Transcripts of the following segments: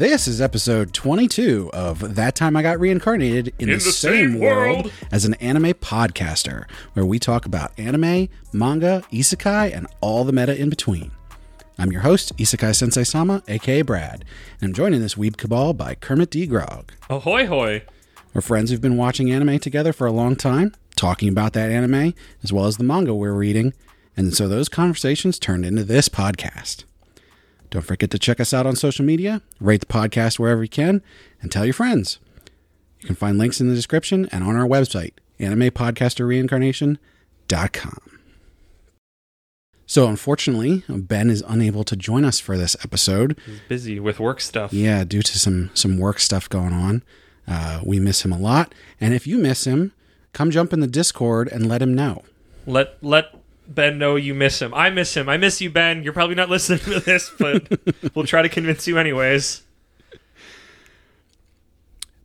This is episode 22 of That Time I Got Reincarnated in, the, same, world as an anime podcaster, where we talk about anime, manga, isekai, and all the meta in between. I'm your host, Isekai Sensei Sama, aka Brad, and I'm joined in this weeb cabal by Kermit D. Grog. Ahoy hoy. We're friends who've been watching anime together for a long time, talking about that anime, as well as the manga we're reading, and so those conversations turned into this podcast. Don't forget to check us out on social media, rate the podcast wherever you can, and tell your friends. You can find links in the description and on our website, animepodcasterreincarnation.com. So, unfortunately, Ben is unable to join us for this episode. He's busy with work stuff. Yeah, due to some some work stuff going on. Uh, we miss him a lot, and if you miss him, come jump in the Discord and let him know. Let let Ben know you miss him. I miss him. I miss you, Ben. You're probably not listening to this, but we'll try to convince you anyways.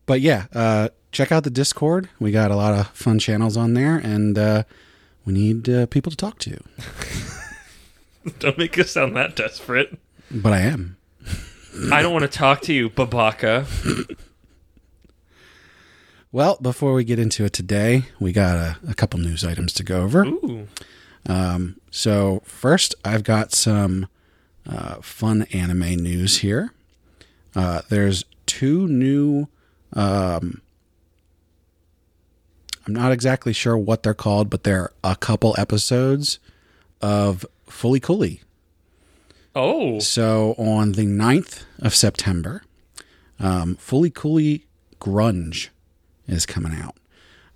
But yeah, uh, check out the Discord. We got a lot of fun channels on there, and uh, we need uh, people to talk to. Don't make us sound that desperate. But I am. I don't want to talk to you, Babaka. Well, before we get into it today, we got a, a couple news items to go over. Ooh. Um, so first, I've got some uh, fun anime news here. Uh, there's two new. Um, I'm not exactly sure what they're called, but they're a couple episodes of FLCL. Oh. So on the 9th of September, um, FLCL Grunge is coming out.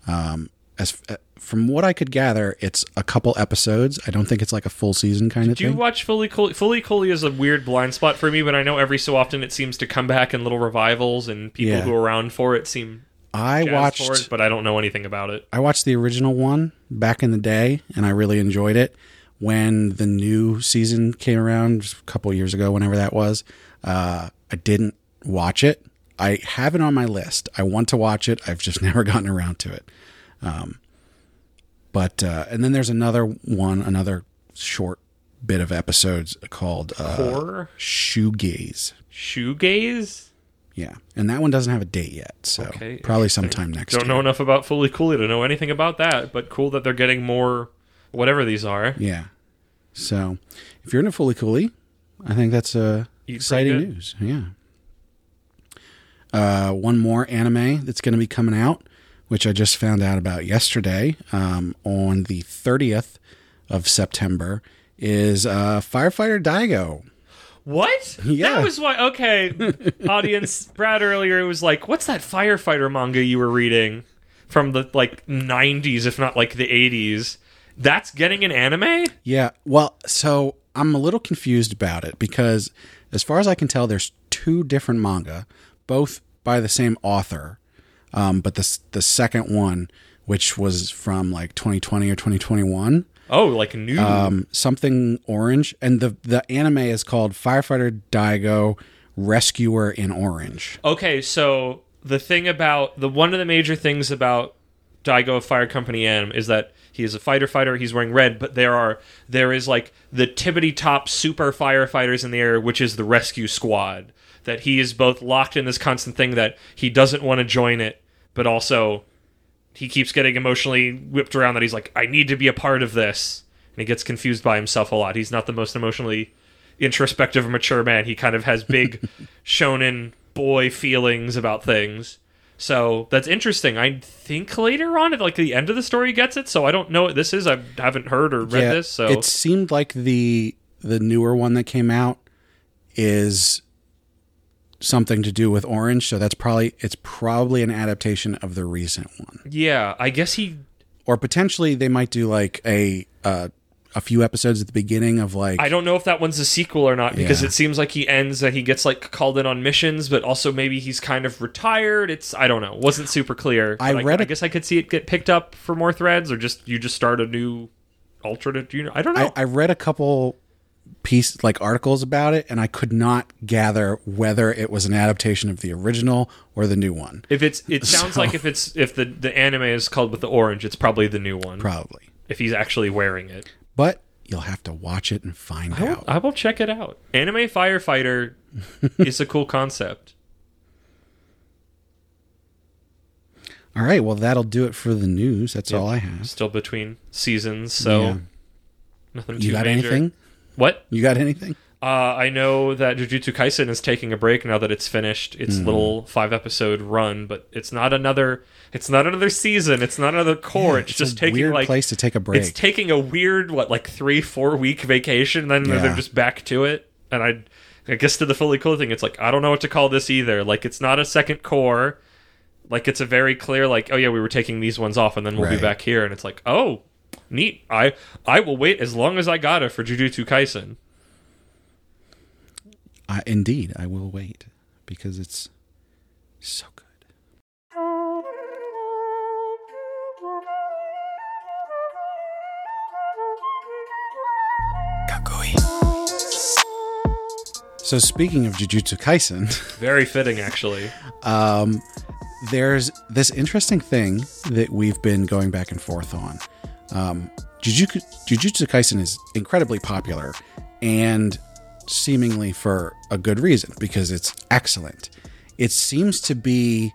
Um, as from what I could gather, it's a couple episodes. I don't think it's like a full season kind of thing. Do you watch FLCL? Fully Cooley is a weird blind spot for me, but I know every so often it seems to come back in little revivals, and people Yeah. who are around for it seem I watched it, but I don't know anything about it. I watched the original one back in the day, and I really enjoyed it. When the new season came around just a couple years ago, whenever that was, uh, I didn't watch it. I have it on my list. I want to watch it. I've just never gotten around to it. Um, but uh, and then there's another one, another short bit of episodes called uh, Horror? Shoegaze. Shoegaze? Yeah, and that one doesn't have a date yet, so Okay, probably sometime next Don't year. know enough about FLCL to know anything about that, but cool that they're getting more whatever these are. Yeah. So if you're into FLCL, I think that's uh, exciting news. Yeah. Uh, one more anime that's going to be coming out, which I just found out about yesterday um, on the 30th of September, is uh, Firefighter Daigo. What? Yeah. That was why. Okay, audience. Brad earlier was like, "What's that firefighter manga you were reading from the like '90s, if not like the '80s?" That's getting an anime. Yeah. Well, so I'm a little confused about it because, as far as I can tell, there's two different manga, both by the same author, um, but the the second one, which was from like 2020 or 2021, Oh, like a new. um, something orange, and the the anime is called Firefighter Daigo Rescuer in Orange. okay, so the thing about the one of the major things about Daigo Fire Company M is that he is a fighter fighter. He's wearing red, but there are there is like the tippity top super firefighters in the air, which is the rescue squad. That he is both locked in this constant thing that he doesn't want to join it, but also he keeps getting emotionally whipped around that he's like, I need to be a part of this. And he gets confused by himself a lot. He's not the most emotionally introspective or mature man. He kind of has big shonen boy feelings about things. So that's interesting. I think later on at like the end of the story gets it. So I don't know what this is. I haven't heard or read this. So it seemed like the the newer one that came out is something to do with orange so that's probably it's probably an adaptation of the recent one yeah, I guess he or potentially they might do like a uh, a few episodes at the beginning of like I don't know if that one's a sequel or not because Yeah. it seems like he ends that he gets like called in on missions, but also maybe he's kind of retired. It's I don't know. Wasn't super clear. I read I, guess I could see it get picked up for more threads, or just you just start a new alternate. You know, I don't know. I, I read a couple piece like articles about it and I could not gather whether it was an adaptation of the original or the new one if it's it sounds So- like if it's if the the anime is called with the orange, it's probably the new one. probably If he's actually wearing it. but you'll have to watch it and find I will, out I will check it out. Anime Firefighter is a cool concept. All right, well that'll do it for the news. That's all I have. Still between seasons, so Yeah. nothing too You got major. anything? What? You got anything? Uh, I know that Jujutsu Kaisen is taking a break now that it's finished its little five episode run, but it's not another. It's not another season. It's not another cour. it's, just a taking weird like place to take a break. it's taking a weird what like three four week vacation. Then Yeah. they're just back to it. And I, I guess to the fully cool thing, it's like I don't know what to call this either. Like it's not a second cour. Like it's a very clear like oh yeah we were taking these ones off and then we'll be back here and it's like oh neat I I will wait as long as I got it for Jujutsu Kaisen. I, indeed, I will wait because it's so good. So speaking of Jujutsu Kaisen, Very fitting actually. um, there's this interesting thing that we've been going back and forth on. Um, Jujutsu, Jujutsu Kaisen is incredibly popular and seemingly for a good reason because it's excellent. It seems to be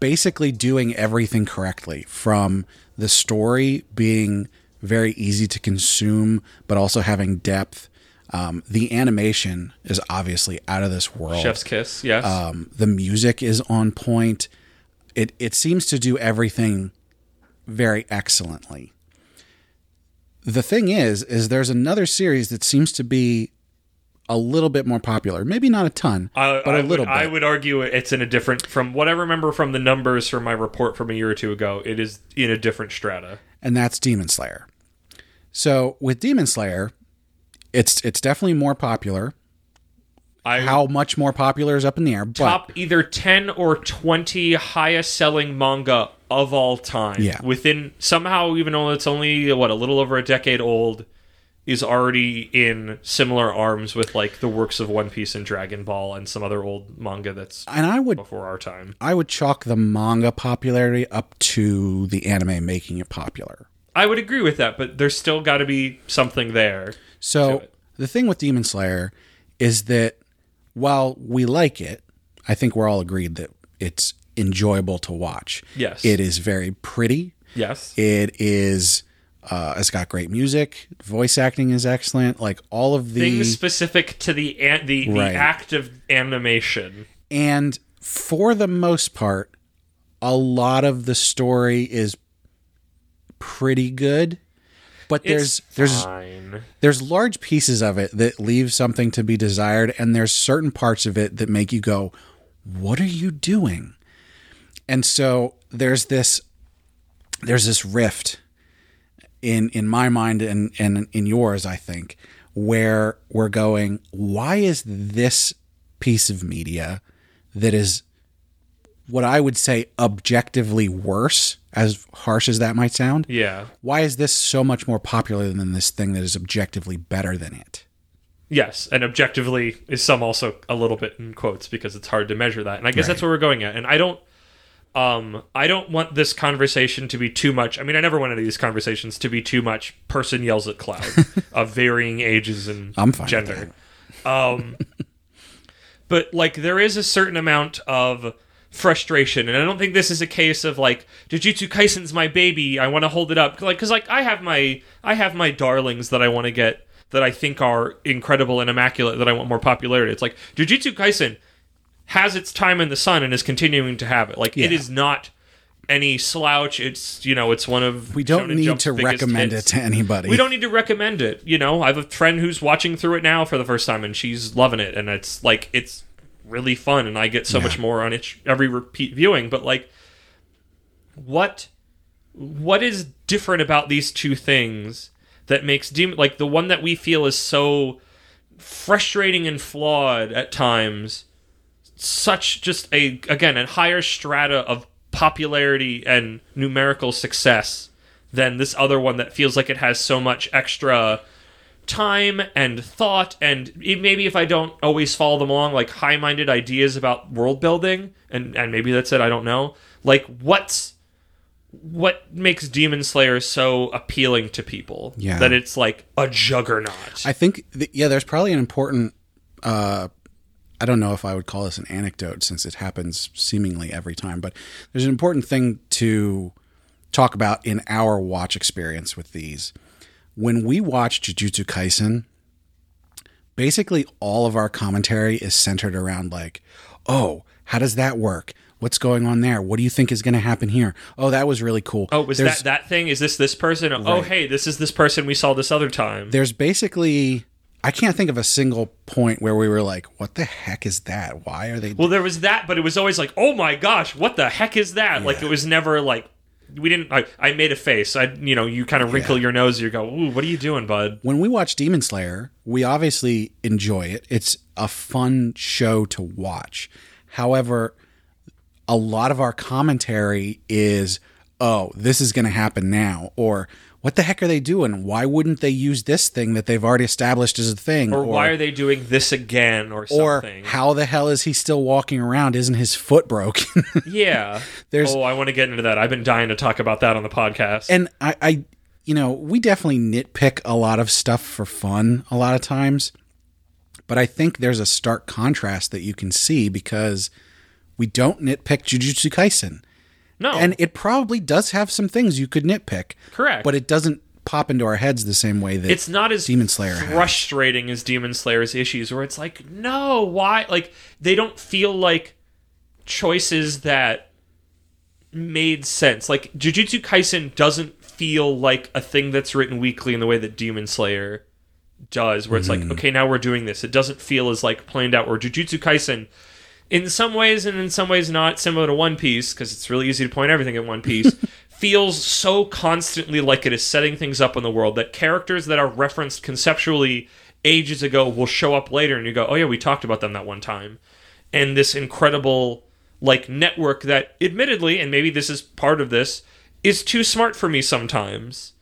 basically doing everything correctly from the story being very easy to consume, but also having depth. Um, the animation is obviously out of this world. Chef's kiss, yes. Um, the music is on point. It it seems to do everything very excellently. The thing is, is there's another series that seems to be a little bit more popular. Maybe not a ton, I, but I a little would, bit. I would argue it's in a different from what I remember from the numbers from my report from a year or two ago. It is in a different strata. and that's Demon Slayer. So with Demon Slayer, it's it's definitely more popular. I How much more popular is up in the air, but top either ten or twenty highest selling manga of all time. Yeah. within somehow even though it's only what a little over a decade old, is already in similar arms with like the works of One Piece and Dragon Ball and some other old manga that's and I would before our time. I would chalk the manga popularity up to the anime making it popular. I would agree with that, but there's still got to be something there. So the thing with Demon Slayer is that while we like it, I think we're all agreed that it's enjoyable to watch. Yes. It is very pretty. Yes. It is uh, it's got great music. Voice acting is excellent. Like all of the things specific to the an- the, the act of animation. and for the most part, a lot of the story is pretty good. But there's there's fine. there's large pieces of it that leave something to be desired and there's certain parts of it that make you go what are you doing and so there's this there's this rift in in my mind and and in yours i think where we're going why is this piece of media that is what i would say objectively worse as harsh as that might sound Yeah. why is this so much more popular than this thing that is objectively better than it? Yes, and objectively is some also a little bit in quotes because it's hard to measure that. And I guess that's where we're going at. And I don't um I don't want this conversation to be too much. I mean, I never want any of these conversations to be too much person yells at cloud of varying ages and I'm fine gender. Um but like there is a certain amount of frustration and I don't think this is a case of like Jujutsu Kaisen's my baby I want to hold it up like cuz like I have my I have my darlings that I want to get that I think are incredible and immaculate that I want more popularity it's like Jujutsu Kaisen has its time in the sun and is continuing to have it like it Yeah. is not any slouch it's you know it's one of We don't Shonen need Jump's to recommend hits. it to anybody. We don't need to recommend it. You know, I have a friend who's watching through it now for the first time, and she's loving it, and it's like it's really fun, and I get so Yeah. much more on each every repeat viewing. But like, what what is different about these two things that makes Demon like the one that we feel is so frustrating and flawed at times? Such just a again a higher strata of popularity and numerical success than this other one that feels like it has so much extra time and thought and maybe if I don't always follow them along like high-minded ideas about world building and and maybe that's it I don't know like what's what makes Demon Slayer so appealing to people Yeah. that it's like a juggernaut I think, th- yeah, there's probably an important uh, I don't know if I would call this an anecdote since it happens seemingly every time, but there's an important thing to talk about in our watch experience with these. When we watch Jujutsu Kaisen, basically all of our commentary is centered around like, oh, how does that work? What's going on there? What do you think is going to happen here? Oh, that was really cool. Oh, was There's- that that thing? Is this this person? Oh, hey, this is this person we saw this other time. there's basically I can't think of a single point where we were like, what the heck is that? Why are they Well, there was that, but it was always like, oh my gosh, what the heck is that? Like it was never like we didn't. I, I made a face. I you know you kind of wrinkle your nose. You go, ooh, what are you doing, bud? when we watch Demon Slayer, we obviously enjoy it. It's a fun show to watch. However, a lot of our commentary is, oh, this is going to happen now, or what the heck are they doing? Why wouldn't they use this thing that they've already established as a thing? Or, why are they doing this again? Or or how the hell is he still walking around? Isn't his foot broken? yeah. There's- oh, I want to get into that. I've been dying to talk about that on the podcast. and I, I, you know, we definitely nitpick a lot of stuff for fun a lot of times, but I think there's a stark contrast that you can see because we don't nitpick Jujutsu Kaisen, no, and it probably does have some things you could nitpick, correct. but it doesn't pop into our heads the same way that it's not as Demon Slayer has. frustrating as Demon Slayer's issues, where it's like, no, why? Like they don't feel like choices that made sense. Like Jujutsu Kaisen doesn't feel like a thing that's written weekly in the way that Demon Slayer does, where it's Mm-hmm. like, okay, now we're doing this. It doesn't feel as like planned out. Where Jujutsu Kaisen, in some ways and in some ways not, similar to One Piece, because it's really easy to point everything at One Piece. feels so constantly like it is setting things up in the world that characters that are referenced conceptually ages ago will show up later and you go, oh yeah, we talked about them that one time. And this incredible like network that admittedly, and maybe this is part of this, is too smart for me sometimes.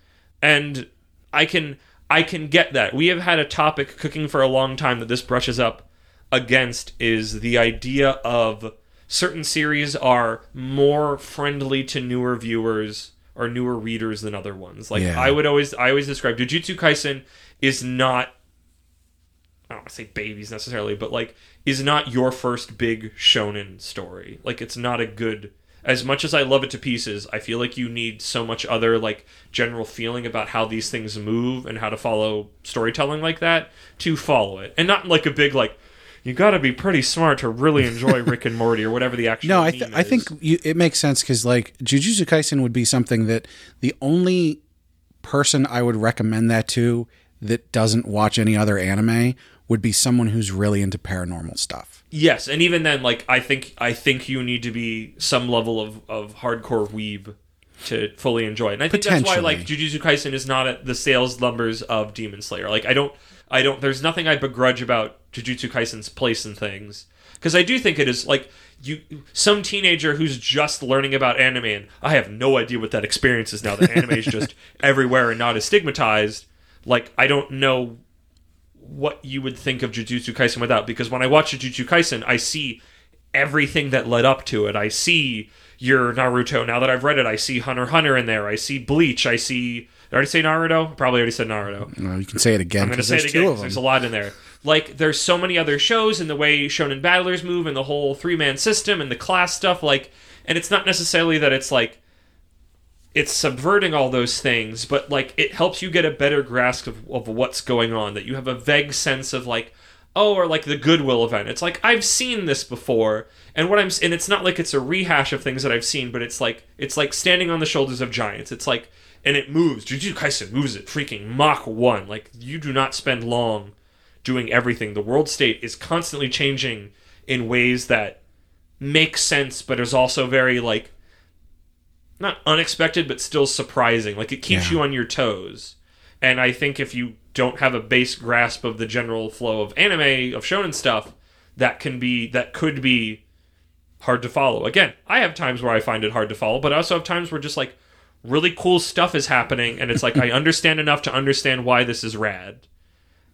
And I can I can get that. We have had a topic cooking for a long time that this brushes up against is the idea of certain series are more friendly to newer viewers or newer readers than other ones. Like Yeah. I would always I always describe Jujutsu Kaisen is not I don't want to say babies necessarily, but like is not your first big shonen story. Like it's not a good as much as I love it to pieces, I feel like you need so much other like general feeling about how these things move and how to follow storytelling like that to follow it. And not like a big like you got to be pretty smart to really enjoy Rick and Morty or whatever the actual No, I, th- I think you, it makes sense because like Jujutsu Kaisen would be something that the only person I would recommend that to that doesn't watch any other anime would be someone who's really into paranormal stuff. Yes, and even then, like I think I think you need to be some level of, of hardcore weeb to fully enjoy it. And I think that's why like Jujutsu Kaisen is not at the sales numbers of Demon Slayer. Like I don't I don't there's nothing I begrudge about Jujutsu Kaisen's place in things. Because I do think it is like you some teenager who's just learning about anime and I have no idea what that experience is now that anime is just everywhere and not as stigmatized. Like I don't know what you would think of Jujutsu Kaisen without because when I watch Jujutsu Kaisen, I see everything that led up to it. I see your Naruto. Now that I've read it, I see Hunter Hunter in there. I see Bleach. I see. Did I already say Naruto? Probably already said Naruto. Well, you can say it again. I'm going to say it again. two 'cause of There's a lot in there. Like there's so many other shows and the way shonen battlers move and the whole three man system and the class stuff. Like, and it's not necessarily that it's like it's subverting all those things, but like it helps you get a better grasp of, of what's going on. That you have a vague sense of like, oh, or like the Goodwill event. It's like I've seen this before, and what I'm and it's not like it's a rehash of things that I've seen, but it's like it's like standing on the shoulders of giants. It's like and it moves. Jujutsu Kaisen moves it freaking Mach one. Like you do not spend long doing everything. The world state is constantly changing in ways that make sense, but is also very like not unexpected, but still surprising. Like it keeps Yeah. you on your toes. And I think if you don't have a base grasp of the general flow of anime of shonen stuff, that can be that could be hard to follow. Again, I have times where I find it hard to follow, but I also have times where just like really cool stuff is happening and it's like I understand enough to understand why this is rad.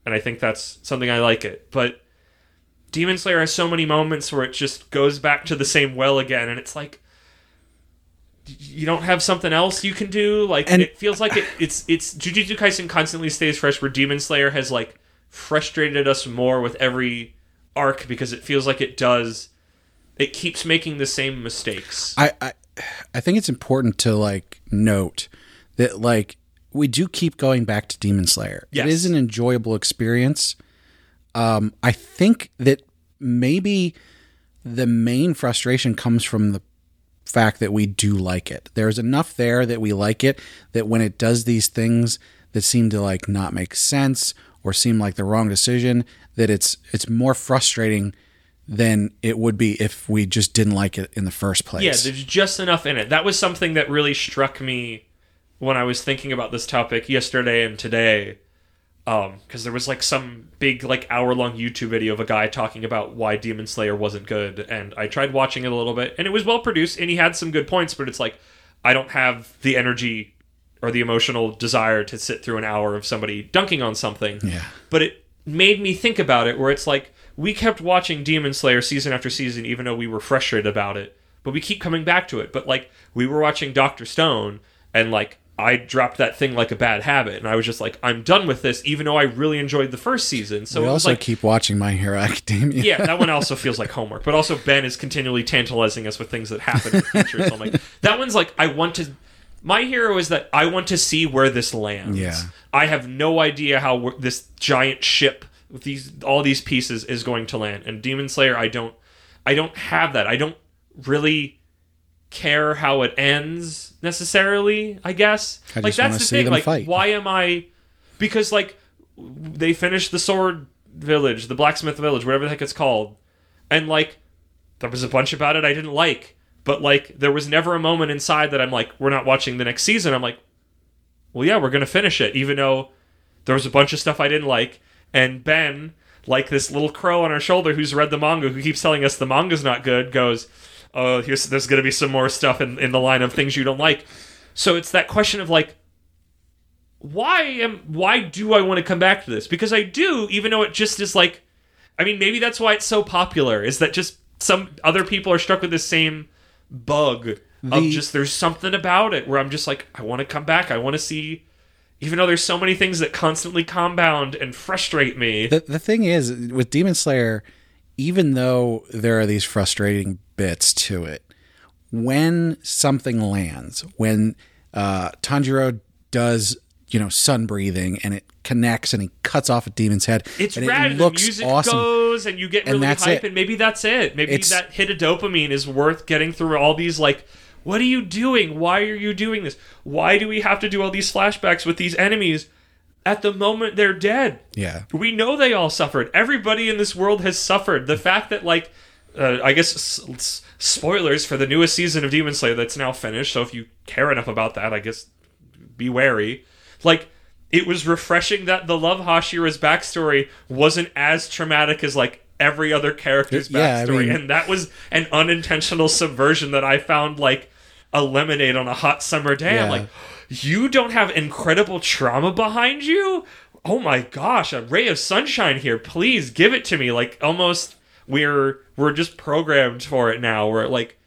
And I think that's something I like it. But Demon Slayer has so many moments where it just goes back to the same well again and it's like you don't have something else you can do like And- it feels like it, it's it's Jujutsu Kaisen constantly stays fresh where Demon Slayer has like frustrated us more with every arc because it feels like it does. It keeps making the same mistakes. I, I I think it's important to like note that like we do keep going back to Demon Slayer. Yes. It is an enjoyable experience. Um, I think that maybe the main frustration comes from the fact that we do like it. There's enough there that we like it that when it does these things that seem to like not make sense or seem like the wrong decision, that it's it's more frustrating than it would be if we just didn't like it in the first place. Yeah, there's just enough in it. That was something that really struck me when I was thinking about this topic yesterday and today. Um, because there was like some big like hour long YouTube video of a guy talking about why Demon Slayer wasn't good, and I tried watching it a little bit, and it was well produced, and he had some good points, but it's like I don't have the energy or the emotional desire to sit through an hour of somebody dunking on something. Yeah. But it made me think about it, where it's like we kept watching Demon Slayer season after season, even though we were frustrated about it. But we keep coming back to it. But like we were watching Doctor Stone, and like I dropped that thing like a bad habit, and I was just like, I'm done with this, even though I really enjoyed the first season. So we also like, keep watching My Hero Academia. yeah, that one also feels like homework. But also Ben is continually tantalizing us with things that happen in the future. So I'm like, that one's like, I want to. My hero is that I want to see where this lands. Yeah. I have no idea how this giant ship with these all these pieces is going to land. And Demon Slayer, I don't, I don't have that. I don't really care how it ends necessarily. I guess. I like that's the thing. Like, fight. why am I? Because like they finished the sword village, the blacksmith village, whatever the heck it's called, and like there was a bunch about it I didn't like, but like there was never a moment inside that I'm like, we're not watching the next season. I'm like, well, yeah, we're gonna finish it, even though there was a bunch of stuff I didn't like, and Ben. Like this little crow on our shoulder who's read the manga, who keeps telling us the manga's not good, goes, "Oh, here's there's going to be some more stuff in, in the line of things you don't like." So it's that question of like, why am why do I want to come back to this? Because I do, even though it just is like I mean, maybe that's why it's so popular, is that just some other people are struck with the same bug of just there's something about it where I'm just like, I want to come back, I want to see even though there's so many things that constantly compound and frustrate me. The the thing is with Demon Slayer, even though there are these frustrating bits to it, when something lands, when uh, Tanjiro does you know sun breathing and it connects and he cuts off a demon's head, It's and rad. it looks the music awesome. goes, and you get really hype, it. and maybe that's it. Maybe It's- that hit of dopamine is worth getting through all these like. What are you doing? Why are you doing this? Why do we have to do all these flashbacks with these enemies at the moment they're dead? yeah, We know they all suffered. Everybody in this world has suffered. The fact that, like, uh, I guess s- s- spoilers for the newest season of Demon Slayer that's now finished. So if you care enough about that, I guess be wary. Like, it was refreshing that the Love Hashira's backstory wasn't as traumatic as like every other character's Yeah, I backstory, mean- and that was an unintentional subversion that I found like a lemonade on a hot summer day. I'm like, you don't have incredible trauma behind you? Oh my gosh, a ray of sunshine here. Please give it to me. Like almost we're we're just programmed for it now. We're like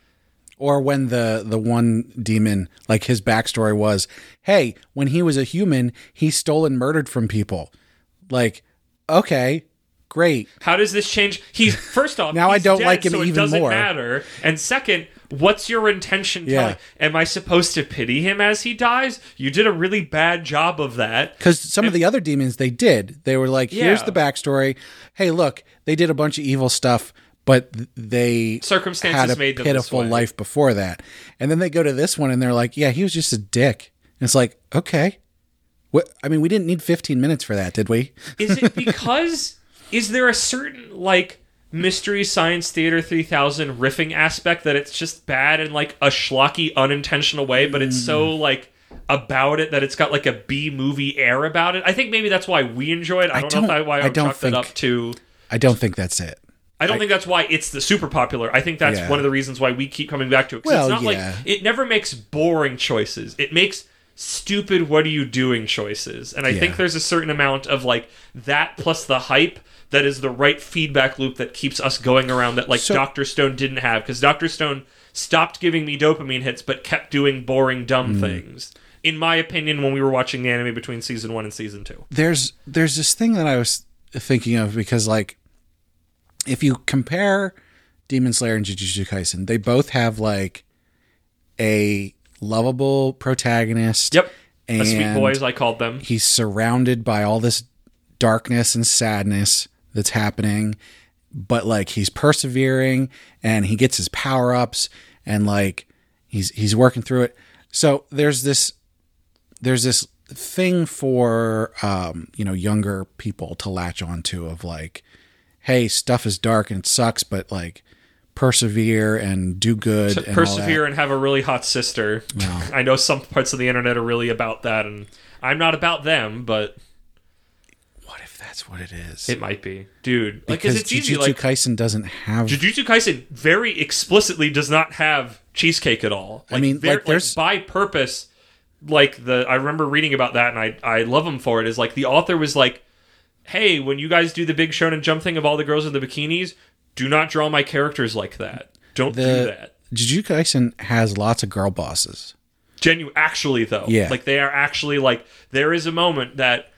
or when the the one demon like his backstory was, hey, when he was a human, he stole and murdered from people. Like, okay, great. How does this change? He's first off Now I don't dead, like him so it even doesn't more. matter. And second, what's your intention? Yeah. Telling? Am I supposed to pity him as he dies? You did a really bad job of that. Because some of the other demons they did. They were like, here's Yeah. the backstory. Hey, look, they did a bunch of evil stuff, but they Circumstances had a made them pitiful life before that. And then they go to this one and they're like, yeah, he was just a dick. And it's like, okay. What, I mean, we didn't need 15 minutes for that, did we? Is it because is there a certain like Mystery Science Theater 3000 riffing aspect that it's just bad in like a schlocky unintentional way, but it's so Mm. like about it that it's got like a B movie air about it. I think maybe that's why we enjoy it. I don't, know if I, why I I don't chalk that up think- to I don't think that's it. I don't think that's why it's the super popular. I think that's Yeah. one of the reasons why we keep coming back to it. Well, it's not yeah. like it never makes boring choices. It makes stupid what are you doing choices. And I think there's a certain amount of like that plus the hype that is the right feedback loop that keeps us going around that like So- Dr. Stone didn't have because Dr. Stone stopped giving me dopamine hits but kept doing boring dumb mm. things. In my opinion when we were watching the anime between season 1 and season 2. there's there's this thing that I was thinking of because like if you compare Demon Slayer and Jujutsu Kaisen, they both have like a lovable protagonist. Yep. And A sweet boy, as I called them. he's surrounded by all this darkness and sadness that's happening but like he's persevering and he gets his power ups and like he's he's working through it. So there's this there's this thing for um you know younger people to latch onto of like hey stuff is dark and it sucks but like persevere and do good and persevere and have a really hot sister. I know some parts of the internet are really about that, and I'm not about them, but that's what it is it might be, dude. Because because it's easy. Jujutsu Like, Kaisen doesn't have Jujutsu Kaisen very explicitly does not have cheesecake at all. Like, mean, like, there's- by purpose. Like the, I remember reading about that, and I I love him for it. Is like the author was like, "Hey, when you guys do the big Shonen Jump thing of all the girls in the bikinis, do not draw my characters like that. Don't do that." Jujutsu Kaisen has lots of girl bosses Genuine, actually though, Yeah. like they are actually like there is a moment that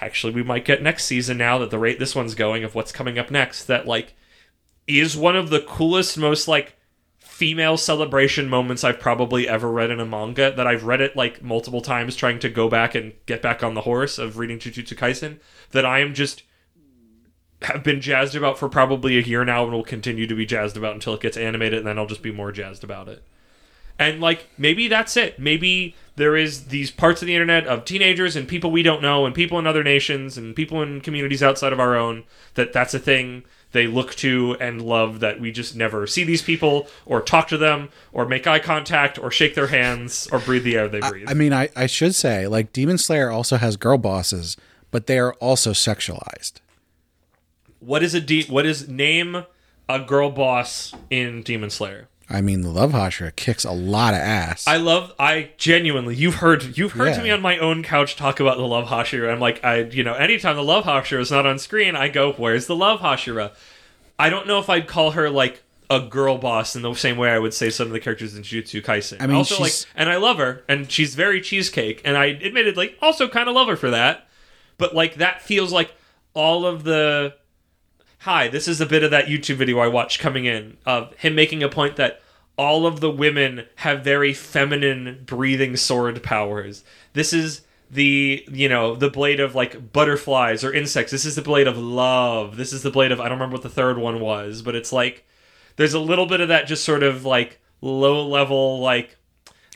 actually we might get next season now that the rate this one's going of what's coming up next that like is one of the coolest, most like female celebration moments I've probably ever read in a manga. That I've read it like multiple times, trying to go back and get back on the horse of reading Jujutsu Kaisen. That I am just have been jazzed about for probably a year now, and will continue to be jazzed about until it gets animated, and then I'll just be more jazzed about it. And like maybe that's it. Maybe there is these parts of the internet of teenagers and people we don't know and people in other nations and people in communities outside of our own that that's a thing they look to and love that we just never see these people or talk to them or make eye contact or shake their hands or breathe the air they breathe. I mean, I, I should say, like, Demon Slayer also has girl bosses, but they are also sexualized. what is a de- what is name a girl boss in Demon Slayer? I mean, the Love Hashira kicks a lot of ass. I love. I genuinely. You've heard. You've heard Yeah. me on my own couch talk about the Love Hashira. I'm like, I. You know, anytime the Love Hashira is not on screen, I go, "Where's the Love Hashira?" I don't know if I'd call her like a girl boss in the same way I would say some of the characters in Jujutsu Kaisen. I mean, also like, and I love her, and she's very cheesecake, and I admittedly also kind of love her for that. But like, that feels like all of the hi, this is a bit of that YouTube video I watched coming in of him making a point that all of the women have very feminine breathing sword powers. This is the you know the blade of like butterflies or insects. This is the blade of love. This is the blade of I don't remember what the third one was, but it's like there's a little bit of that just sort of like low level like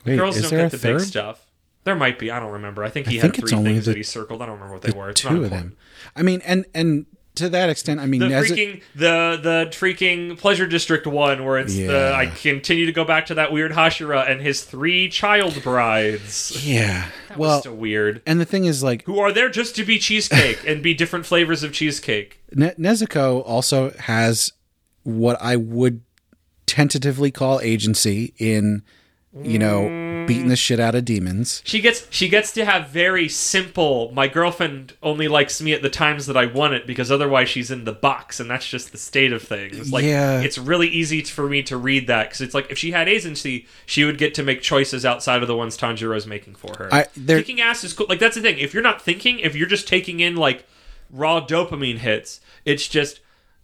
Wait, girls don't get the third? big stuff. There might be. I don't remember. I think he I had think it's three only things the- that he circled. I don't remember what they were. It's not Two of them. I mean, and and to that extent, I mean, the freaking the the freaking pleasure district one where it's the I continue to go back to that weird Hashira and his three child brides. yeah. That well, was so weird. and the thing is, like, Who are there just to be cheesecake and be different flavors of cheesecake? Ne- Nezuko also has what I would tentatively call agency in, you know, mm. Beating the shit out of demons. She gets she gets to have very simple. My girlfriend only likes me at the times that I want it because otherwise she's in the box, and that's just the state of things. Like Yeah. it's really easy for me to read that because it's like if she had agency, she would get to make choices outside of the ones Tanjiro's making for her. I- Kicking ass is cool. Like that's the thing. If you're not thinking, if you're just taking in like raw dopamine hits, it's just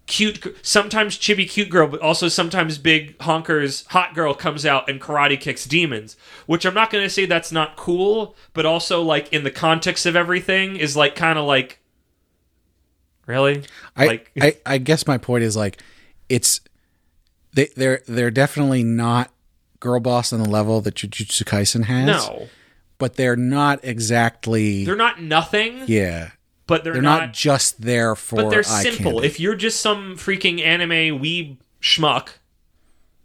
cute sometimes chibi cute girl but also sometimes big honkers hot girl comes out and karate kicks demons which i'm not going to say that's not cool but also like in the context of everything is like kind of like really I, like I I guess my point is like, it's they they're they're definitely not girl boss on the level that Jujutsu Kaisen has. no but they're not exactly. they're not nothing yeah, but they're, they're not, not, just there for. but they're simple candy. if you're just some freaking anime weeb schmuck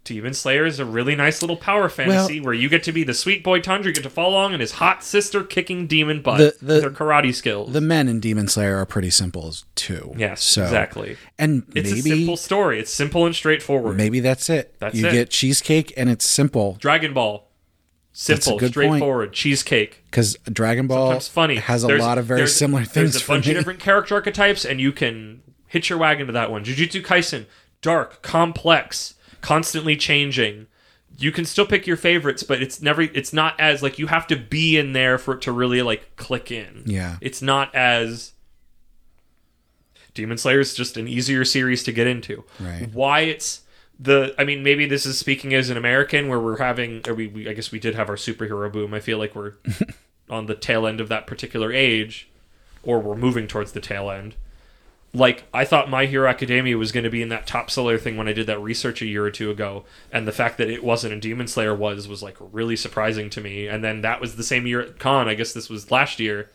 Demon Slayer is a really nice little power fantasy where you get to be the sweet boy Tundra, you get to follow along and his hot sister kicking demon butt The- the- with her karate skills. the men in Demon Slayer are pretty simple too. yes, so, exactly. And It's maybe a simple story. It's simple and straightforward. maybe that's it. That's you it. get cheesecake and it's simple Dragon Ball, simple, good point. straightforward, cheesecake. because Dragon Ball Sometimes funny. has a There's- lot of very similar things There's a bunch me. of different character archetypes, and you can hitch your wagon to that one. Jujutsu Kaisen, dark, complex, constantly changing. You can still pick your favorites, but it's never. It's not as like you have to be in there for it to really like click in. Yeah. it's not as. Demon Slayer is just an easier series to get into. Right. Why it's the I mean maybe this is speaking as an American where we're having or we, we I guess we did have our superhero boom. I feel like we're on the tail end of that particular age or we're moving towards the tail end. Like I thought My Hero Academia was going to be in that top seller thing when I did that research a year or two ago, and the fact that it wasn't and Demon Slayer was was like really surprising to me. And then that was the same year at Con. I guess this was last year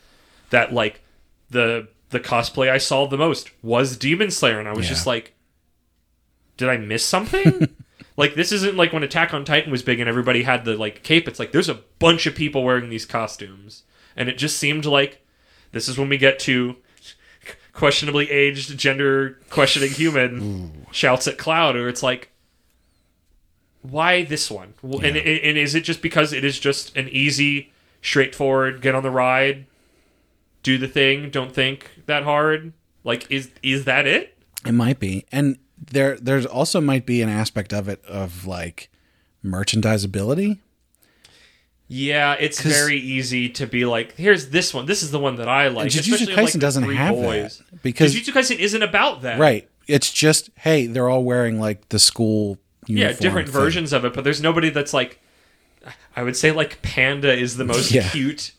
that like the the cosplay I saw the most was Demon Slayer, and I was Yeah. just like, did I miss something? like this isn't like when Attack on Titan was big and everybody had the like cape. It's like there's a bunch of people wearing these costumes, and it just seemed like this is when we get to questionably aged, gender questioning human shouts at Cloud, or it's like. Why this one? W And, and is it just because it is just an easy, straightforward, get on the ride, do the thing, don't think that hard? Like, is is that it? It might be, and there there's also might be an aspect of it of like merchandisability. Yeah, it's very easy to be like, here's this one. This is the one that I like. Jujutsu like, Kaisen the doesn't have boys. that because Jujutsu Kaisen isn't about that. right, it's just hey, they're all wearing like the school Yeah, different thing. versions of it, but there's nobody that's like. I would say like Panda is the most Yeah. cute,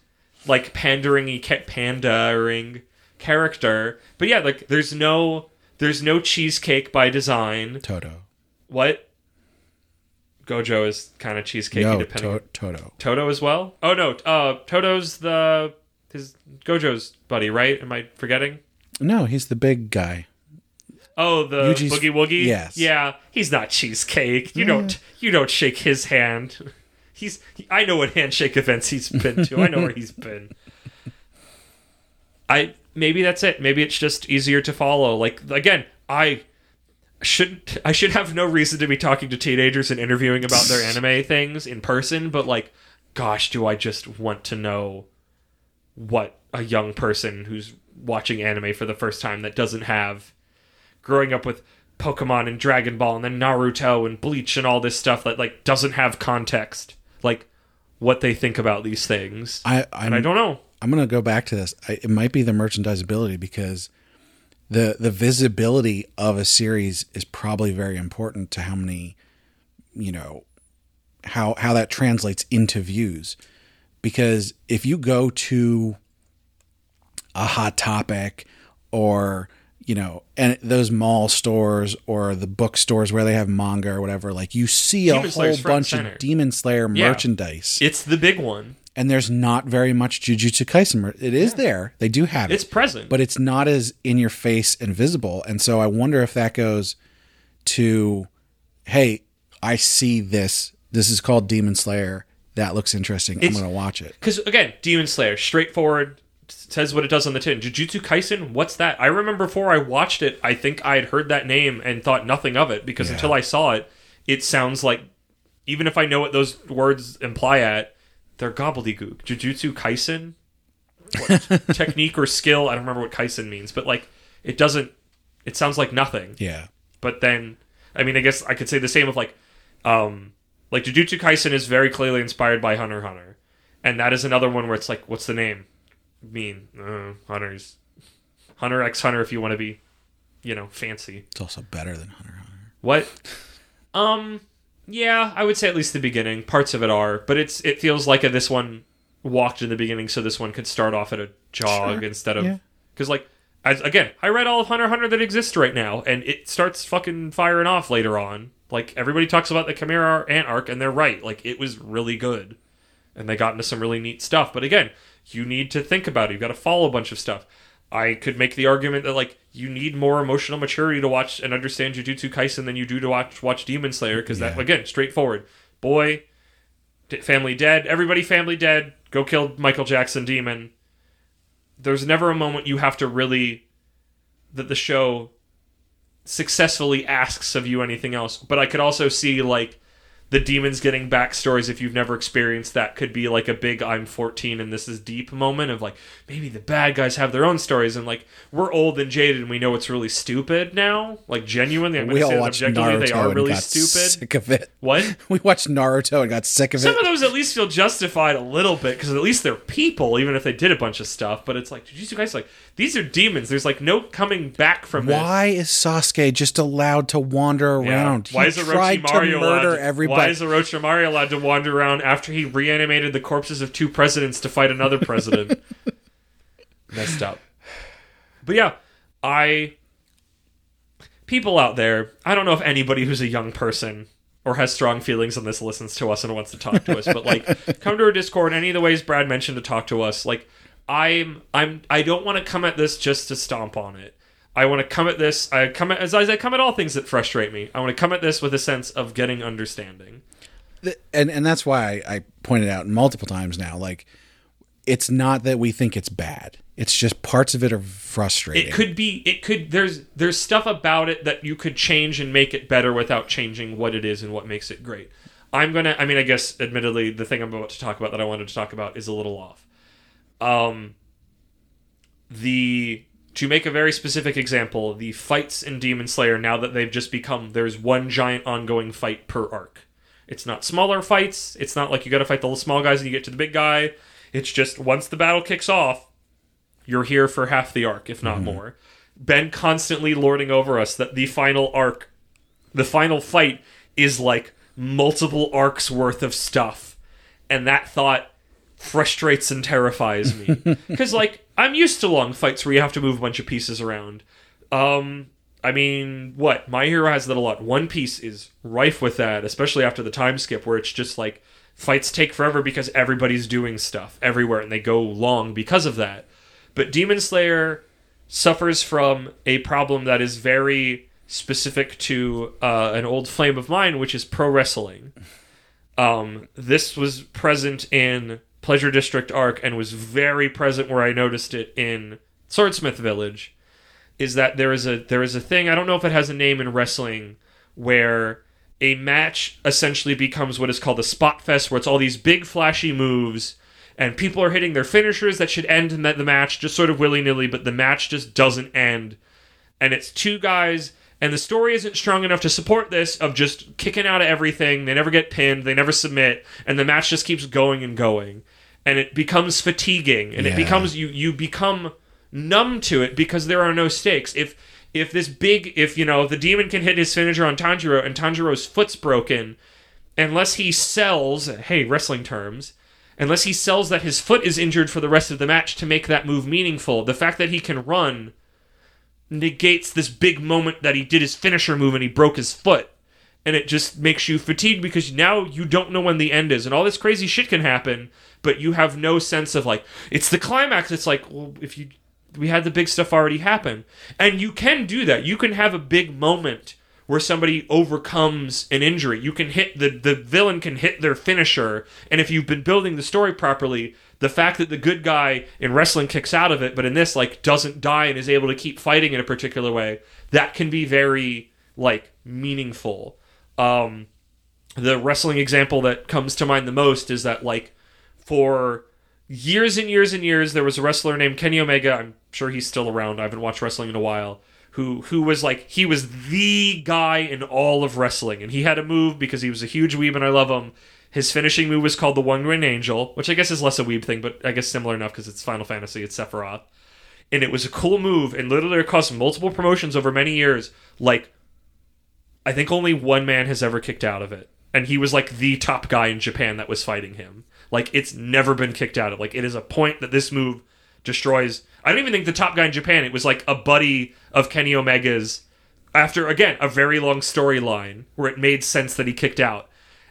like pandering pandering character. But yeah, like there's no there's no cheesecake by design. Todo. What? Gojo is kind of cheesecakey No, depending. to- Todo. Todo as well? Oh no, uh, Todo's the his Gojo's buddy, right? Am I forgetting? No, he's the big guy. Oh, the Yuji's- Boogie Woogie. yes. Yeah, he's not cheesecake. You don't you don't shake his hand. He's I know what handshake events he's been to. I know where he's been. I maybe that's it. Maybe it's just easier to follow. Like again, I should I should have no reason to be talking to teenagers and interviewing about their anime things in person, but like gosh, do I just want to know what a young person who's watching anime for the first time that doesn't have growing up with Pokemon and Dragon Ball and then Naruto and Bleach and all this stuff that like doesn't have context, like what they think about these things. I and I don't know. I'm going to go back to this. I, it might be the merchandisability because the the visibility of a series is probably very important to how many, you know, how how that translates into views. Because if you go to a hot topic or you know and those mall stores or the bookstores where they have manga or whatever like you see a Demon whole Slayer's bunch of demon slayer Yeah. merchandise It's the big one. And there's not very much Jujutsu Kaisen. It is there; they do have it, It's present. but it's not as in your face and visible. And so I wonder if that goes to, hey, I see this. This is called Demon Slayer. That looks interesting. It's- I'm going to watch it. Because again, Demon Slayer, straightforward, says what it does on the tin. Jujutsu Kaisen, what's that? I remember before I watched it, I think I had heard that name and thought nothing of it because Yeah. until I saw it, it sounds like even if I know what those words imply at, they're gobbledygook. Jujutsu Kaisen, technique or skill? I don't remember what Kaisen means, but like it doesn't. It sounds like nothing. Yeah, but then I mean I guess I could say the same of like um like Jujutsu Kaisen is very clearly inspired by Hunter Hunter. And that is another one where it's like what's the name mean? Uh, Hunter's Hunter X Hunter if you want to be you know fancy. it's also better than Hunter Hunter. What? Um yeah, I would say at least the beginning. Parts of it are, but it's it feels like a, this one walked in the beginning so this one could start off at a jog Sure, instead of yeah. because like as, again, I read all of Hunter Hunter that exists right now, and it starts fucking firing off later on. Like everybody talks about the Chimera Ant arc, and they're right. Like it was really good, and they got into some really neat stuff. But again, you need to think about it. You've got to follow a bunch of stuff. I could make the argument that like you need more emotional maturity to watch and understand Jujutsu Kaisen than you do to watch watch Demon Slayer because that Yeah. again straightforward. Boy, d- family dead. Everybody family dead. Go kill Michael Jackson demon. There's never a moment you have to really that the show successfully asks of you anything else. But I could also see like the demons getting backstories if you've never experienced that could be like a big I'm 14 and this is deep moment of like maybe the bad guys have their own stories and like we're old and jaded and we know it's really stupid now. Like genuinely, I'm we all say that watched objectively Naruto they are and really got stupid. sick of it. What? We watched Naruto and got sick of Some it. Some of those at least feel justified a little bit because at least they're people, even if they did a bunch of stuff. But it's like, did you guys like these are demons? There's like no coming back from this. Why is Sasuke just allowed to wander Yeah. around? Why he is tried Orochimaru to murder allowed to, everybody. Why is Orochimaru allowed to wander around after he reanimated the corpses of two presidents to fight another president? Messed up. But yeah, I people out there, I don't know if anybody who's a young person or has strong feelings on this listens to us and wants to talk to us, but like come to our Discord any of the ways Brad mentioned to talk to us. Like I'm I'm I don't want to come at this just to stomp on it. I want to come at this. I come at, as I come at all things that frustrate me. I want to come at this with a sense of getting understanding. And and that's why I, I pointed out multiple times now like it's not that we think it's bad it's just parts of it are frustrating It could be. It could. There's there's stuff about it that you could change and make it better without changing what it is and what makes it great. I'm gonna. I mean, I guess admittedly, the thing I'm about to talk about that I wanted to talk about is a little off. Um. The to make a very specific example, the fights in Demon Slayer now that they've just become there's one giant ongoing fight per arc. It's not smaller fights. It's not like you got to fight the little small guys and you get to the big guy. It's just once the battle kicks off, you're here for half the arc, if not mm-hmm. more. Ben constantly lording over us that the final arc, the final fight, is like multiple arcs worth of stuff. And that thought frustrates and terrifies me. Because, like, I'm used to long fights where you have to move a bunch of pieces around. Um, I mean, what? My Hero has that a lot. One Piece is rife with that, especially after the time skip, where it's just like fights take forever because everybody's doing stuff everywhere and they go long because of that. But Demon Slayer suffers from a problem that is very specific to uh, an old flame of mine, which is pro wrestling. Um, this was present in Pleasure District arc and was very present where I noticed it in Swordsmith Village. Is that there is a there is a thing I don't know if it has a name in wrestling where a match essentially becomes what is called a spot fest, where it's all these big flashy moves and people are hitting their finishers that should end in the match just sort of willy nilly, but the match just doesn't end. And it's two guys, and the story isn't strong enough to support this of just kicking out of everything. They never get pinned, they never submit, and the match just keeps going and going. And it becomes fatiguing, and it becomes you you become numb to it because there are no stakes. If if this big if you know the demon can hit his finisher on Tanjiro and Tanjiro's foot's broken, unless he sells hey wrestling terms unless he sells that his foot is injured for the rest of the match to make that move meaningful the fact that he can run negates this big moment that he did his finisher move and he broke his foot. And it just makes you fatigued because now you don't know when the end is. And all this crazy shit can happen but you have no sense of like it's the climax it's like well if you we had the big stuff already happen. And you can do that. You can have a big moment where somebody overcomes an injury. You can hit the the villain can hit their finisher and if you've been building the story properly the fact that the good guy in wrestling kicks out of it but in this like doesn't die and is able to keep fighting in a particular way that can be very like meaningful. Um the wrestling example that comes to mind the most is that like for years and years and years there was a wrestler named Kenny Omega. I'm sure he's still around. I haven't watched wrestling in a while. Who who was like he was the guy in all of wrestling. And he had a move because he was a huge weeb and I love him. His finishing move was called the One Winged Angel which I guess is less a weeb thing but I guess similar enough because it's Final Fantasy it's Sephiroth. And it was a cool move and literally across multiple promotions over many years like I think only one man has ever kicked out of it. And he was like the top guy in Japan that was fighting him. Like it's never been kicked out of. Like it is a point that this move destroys. I don't even think the top guy in Japan. It was like a buddy of Kenny Omega's. After again a very long storyline where it made sense that he kicked out,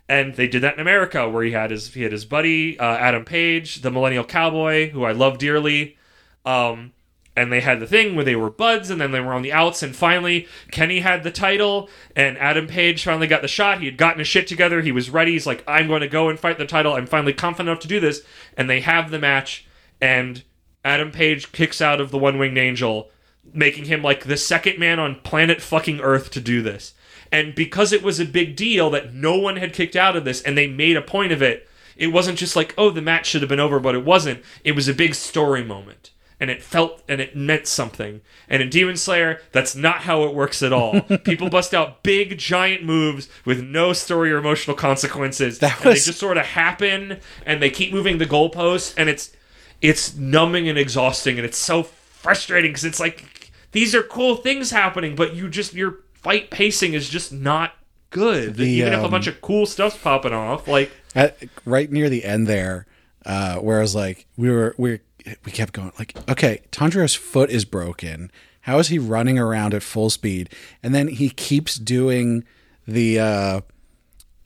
and they did that in America where he had his he had his buddy uh, Adam Page, the Millennial Cowboy, who I love dearly. Um, and they had the thing where they were buds and then they were on the outs and finally Kenny had the title and Adam Page finally got the shot. He had gotten his shit together. He was ready. He's like, I'm going to go and fight the title. I'm finally confident enough to do this. And they have the match and Adam Page kicks out of the one winged angel, making him like the second man on planet fucking Earth to do this. And because it was a big deal that no one had kicked out of this and they made a point of it, it wasn't just like, oh, the match should have been over, but it wasn't. It was a big story moment. And it felt and it meant something. And in Demon Slayer, that's not how it works at all. People bust out big, giant moves with no story or emotional consequences. That and they just sort of happen and they keep moving the goalposts and it's it's numbing and exhausting and it's so frustrating because it's like these are cool things happening, but you just your fight pacing is just not good. The, Even if a um, bunch of cool stuff's popping off, like At, right near the end there, uh, where I was like, we were we we kept going like, okay, Tanjiro's foot is broken. How is he running around at full speed? And then he keeps doing the uh,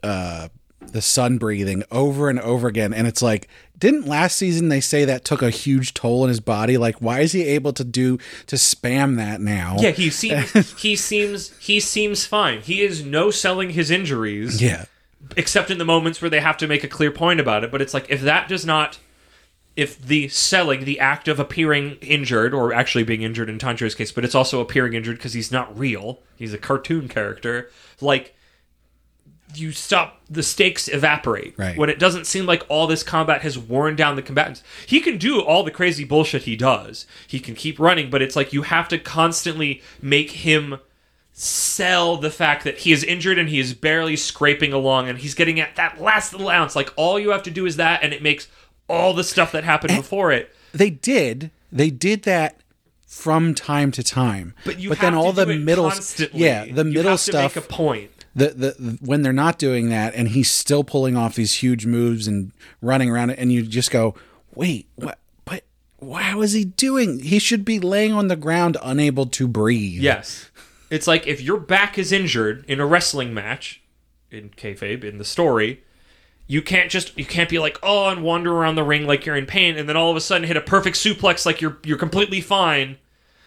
uh, the sun breathing over and over again, and it's like, didn't last season they say that took a huge toll on his body? Like, why is he able to do to spam that now? yeah, he seems he seems he seems fine. He is no selling his injuries. yeah. except in the moments where they have to make a clear point about it. But it's like if that does not, if the selling, the act of appearing injured or actually being injured in Tanjiro's case, but it's also appearing injured because he's not real, he's a cartoon character. Like you stop the stakes evaporate Right. when it doesn't seem like all this combat has worn down the combatants he can do all the crazy bullshit he does he can keep running but it's like you have to constantly make him sell the fact that he is injured and he is barely scraping along and he's getting at that last little ounce. Like all you have to do is that, and it makes all the stuff that happened eh, before it. they did they did that from time to time But you but then all the middle constantly. yeah the You middle stuff Make a point. the, the when they're not doing that and he's still pulling off these huge moves and running around it and you just go wait what but how is he doing he should be laying on the ground unable to breathe Yes, it's like if your back is injured in a wrestling match, in kayfabe in the story. You can't just you can't be like oh and wander around the ring like you're in pain and then all of a sudden hit a perfect suplex like you're you're completely fine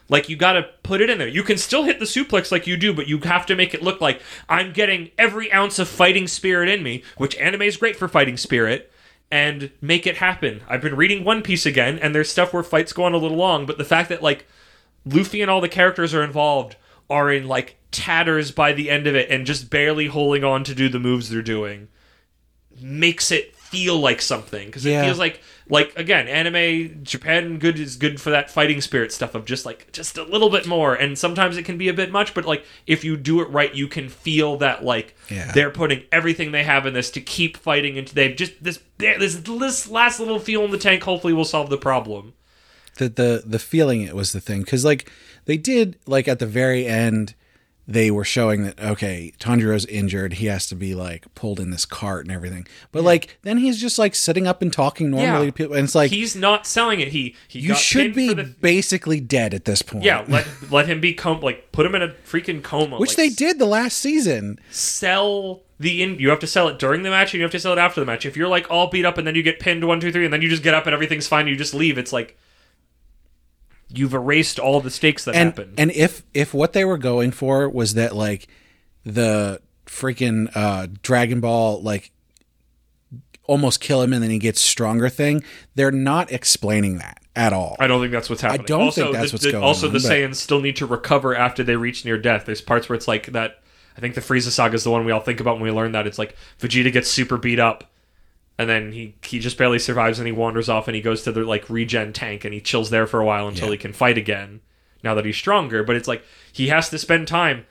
Like you got to put it in there. You can still hit the suplex like you do, but you have to make it look like I'm getting every ounce of fighting spirit in me, which anime is great for fighting spirit, and make it happen. I've been reading One Piece again, and there's stuff where fights go on a little long, but the fact that like Luffy and all the characters are involved are in like tatters by the end of it and just barely holding on to do the moves they're doing makes it feel like something because it Yeah. feels like like again anime japan good is good for that fighting spirit stuff of just like just a little bit more and sometimes it can be a bit much but like if you do it right you can feel that like Yeah. they're putting everything they have in this to keep fighting and they've just this this this last little fuel in the tank hopefully will solve the problem the the the feeling it was the thing because like they did like at the very end they were showing that okay Tanjiro's injured. He has to be like pulled in this cart and everything. But like then he's just like sitting up and talking normally Yeah. to people. And it's like he's not selling it. He he you should be the, basically dead at this point. Yeah let let him be com- like put him in a freaking coma which like, they did the last season. sell the in you have to sell it during the match and you have to sell it after the match. If you're like all beat up and then you get pinned one two three and then you just get up and everything's fine you just leave it's like you've erased all the stakes that and happened and if if what they were going for was that like the freaking uh dragon ball like almost kill him and then he gets stronger thing they're not explaining that at all I don't think that's what's happening. I don't also, think that's the, what's the- going Also, on, Also, the but- Saiyans still need to recover after they reach near death. There's parts where it's like that. I think the Frieza saga is the one we all think about when we learn that. It's like Vegeta gets super beat up, and then he he just barely survives, and he wanders off, and he goes to the like regen tank, and he chills there for a while until Yeah. he can fight again. Now that he's stronger, but it's like he has to spend time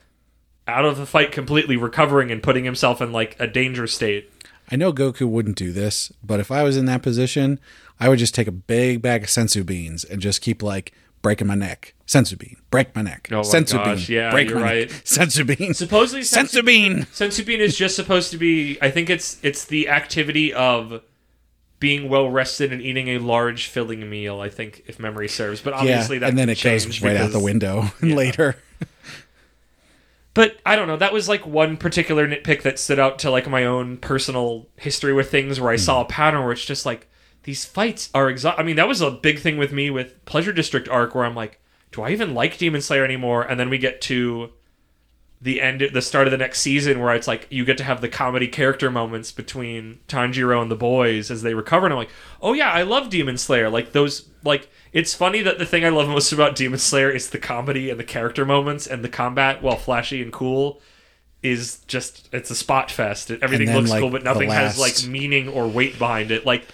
out of the fight completely recovering and putting himself in like a danger state. i know goku wouldn't do this but if i was in that position i would just take a big bag of senzu beans and just keep like breaking my neck senzu bean break my neck Oh my senzu gosh, bean yeah, break you're my right. neck senzu bean Supposedly, senzu bean Senzu bean is just supposed to be. I think it's it's the activity of being well rested and eating a large filling meal. I think, if memory serves, but yeah obviously that and then it goes right out the because- window later But I don't know. That was like one particular nitpick that stood out to like my own personal history with things, where I saw hmm. a pattern where it's just like these fights are exhaust. I mean, that was a big thing with me with Pleasure District arc, where I'm like, do I even like Demon Slayer anymore? And then we get to the end, the start of the next season, where it's like you get to have the comedy character moments between Tanjiro and the boys as they recover, and I'm like, oh yeah, I love Demon Slayer. Like those, like it's funny that the thing I love most about Demon Slayer is the comedy and the character moments and the combat, while flashy and cool, is just it's a spot fest. Everything then, looks like, cool, but nothing has like meaning or weight behind it. Like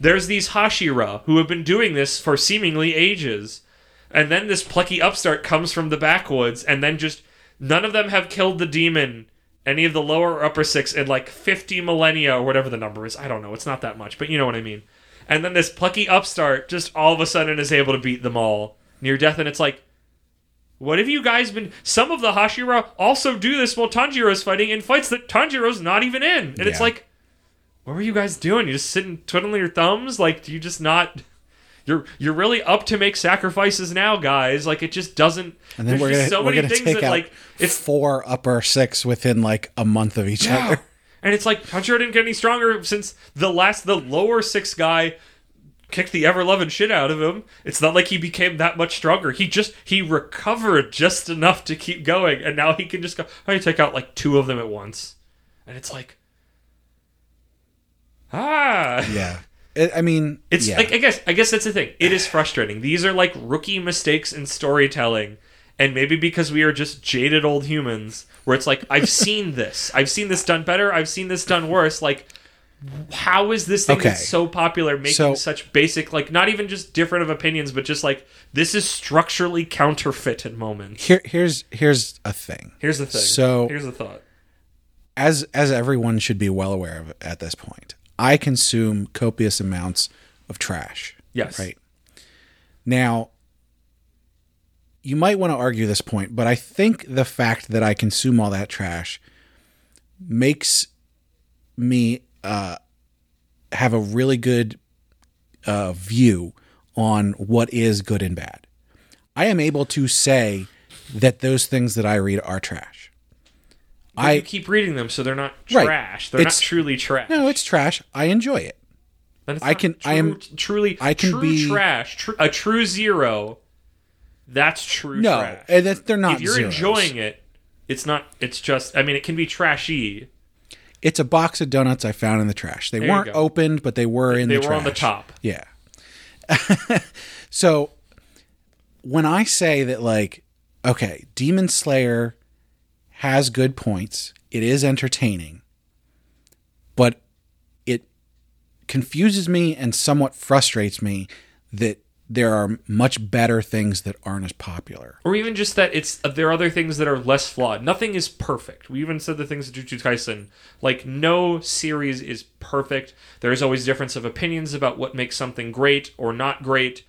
there's these Hashira who have been doing this for seemingly ages, and then this plucky upstart comes from the backwoods, and then just none of them have killed the demon. Any of the lower or upper six in like 50 millennia or whatever the number is. I don't know. It's not that much, but you know what I mean. And then this plucky upstart just all of a sudden is able to beat them all near death, and it's like, what have you guys been? Some of the Hashira also do this while Tanjiro's fighting in fights that Tanjiro's not even in, and it's like, what were you guys doing? You just sitting twiddling your thumbs? Like, do you just not? You're you're really up to make sacrifices now, guys. Like, it just doesn't. And then there's we're gonna so we're many gonna things take that out like it's four upper six within like a month of each yeah. other. And it's like Tanjiro didn't get any stronger since the last the lower six guy kicked the ever loving shit out of him. It's not like he became that much stronger. He just he recovered just enough to keep going, and now he can just go. I take out like two of them at once, and it's like, ah, Yeah. I mean, it's yeah. like I guess I guess that's the thing. It is frustrating. These are like rookie mistakes in storytelling, and maybe because we are just jaded old humans, where it's like I've seen this, I've seen this done better, I've seen this done worse. Like, how is this thing Okay. that's so popular making So- such basic, like not even just different of opinions, but just like this is structurally counterfeit at moments. here here's here's a thing. Here's the thing. So- here's the thought. as as everyone should be well aware of at this point, I consume copious amounts of trash. Yes. Right. Now, you might want to argue this point, but I think the fact that I consume all that trash makes me uh, have a really good uh, view on what is good and bad. I am able to say that those things that I read are trash. But I you keep reading them, so they're not Right. trash. They're It's- not truly trash. no, it's trash. I enjoy it. I can- True, I am- truly. I can true be- trash. Tr- a true zero. That's true. No, trash. and that- they're not. if you're zeros. enjoying it, it's not. It's just. I mean, it can be trashy. it's a box of donuts I found in the trash. They you weren't opened, but they were in They the were on the top. Yeah. so when I say that, like, okay, Demon Slayer has good points, it is entertaining, but it confuses me and somewhat frustrates me that there are much better things that aren't as popular. Or even just that it's uh, there are other things that are less flawed. Nothing is perfect. We even said the things at Jujutsu Kaisen. Like no series is perfect. There is always difference of opinions about what makes something great or not great.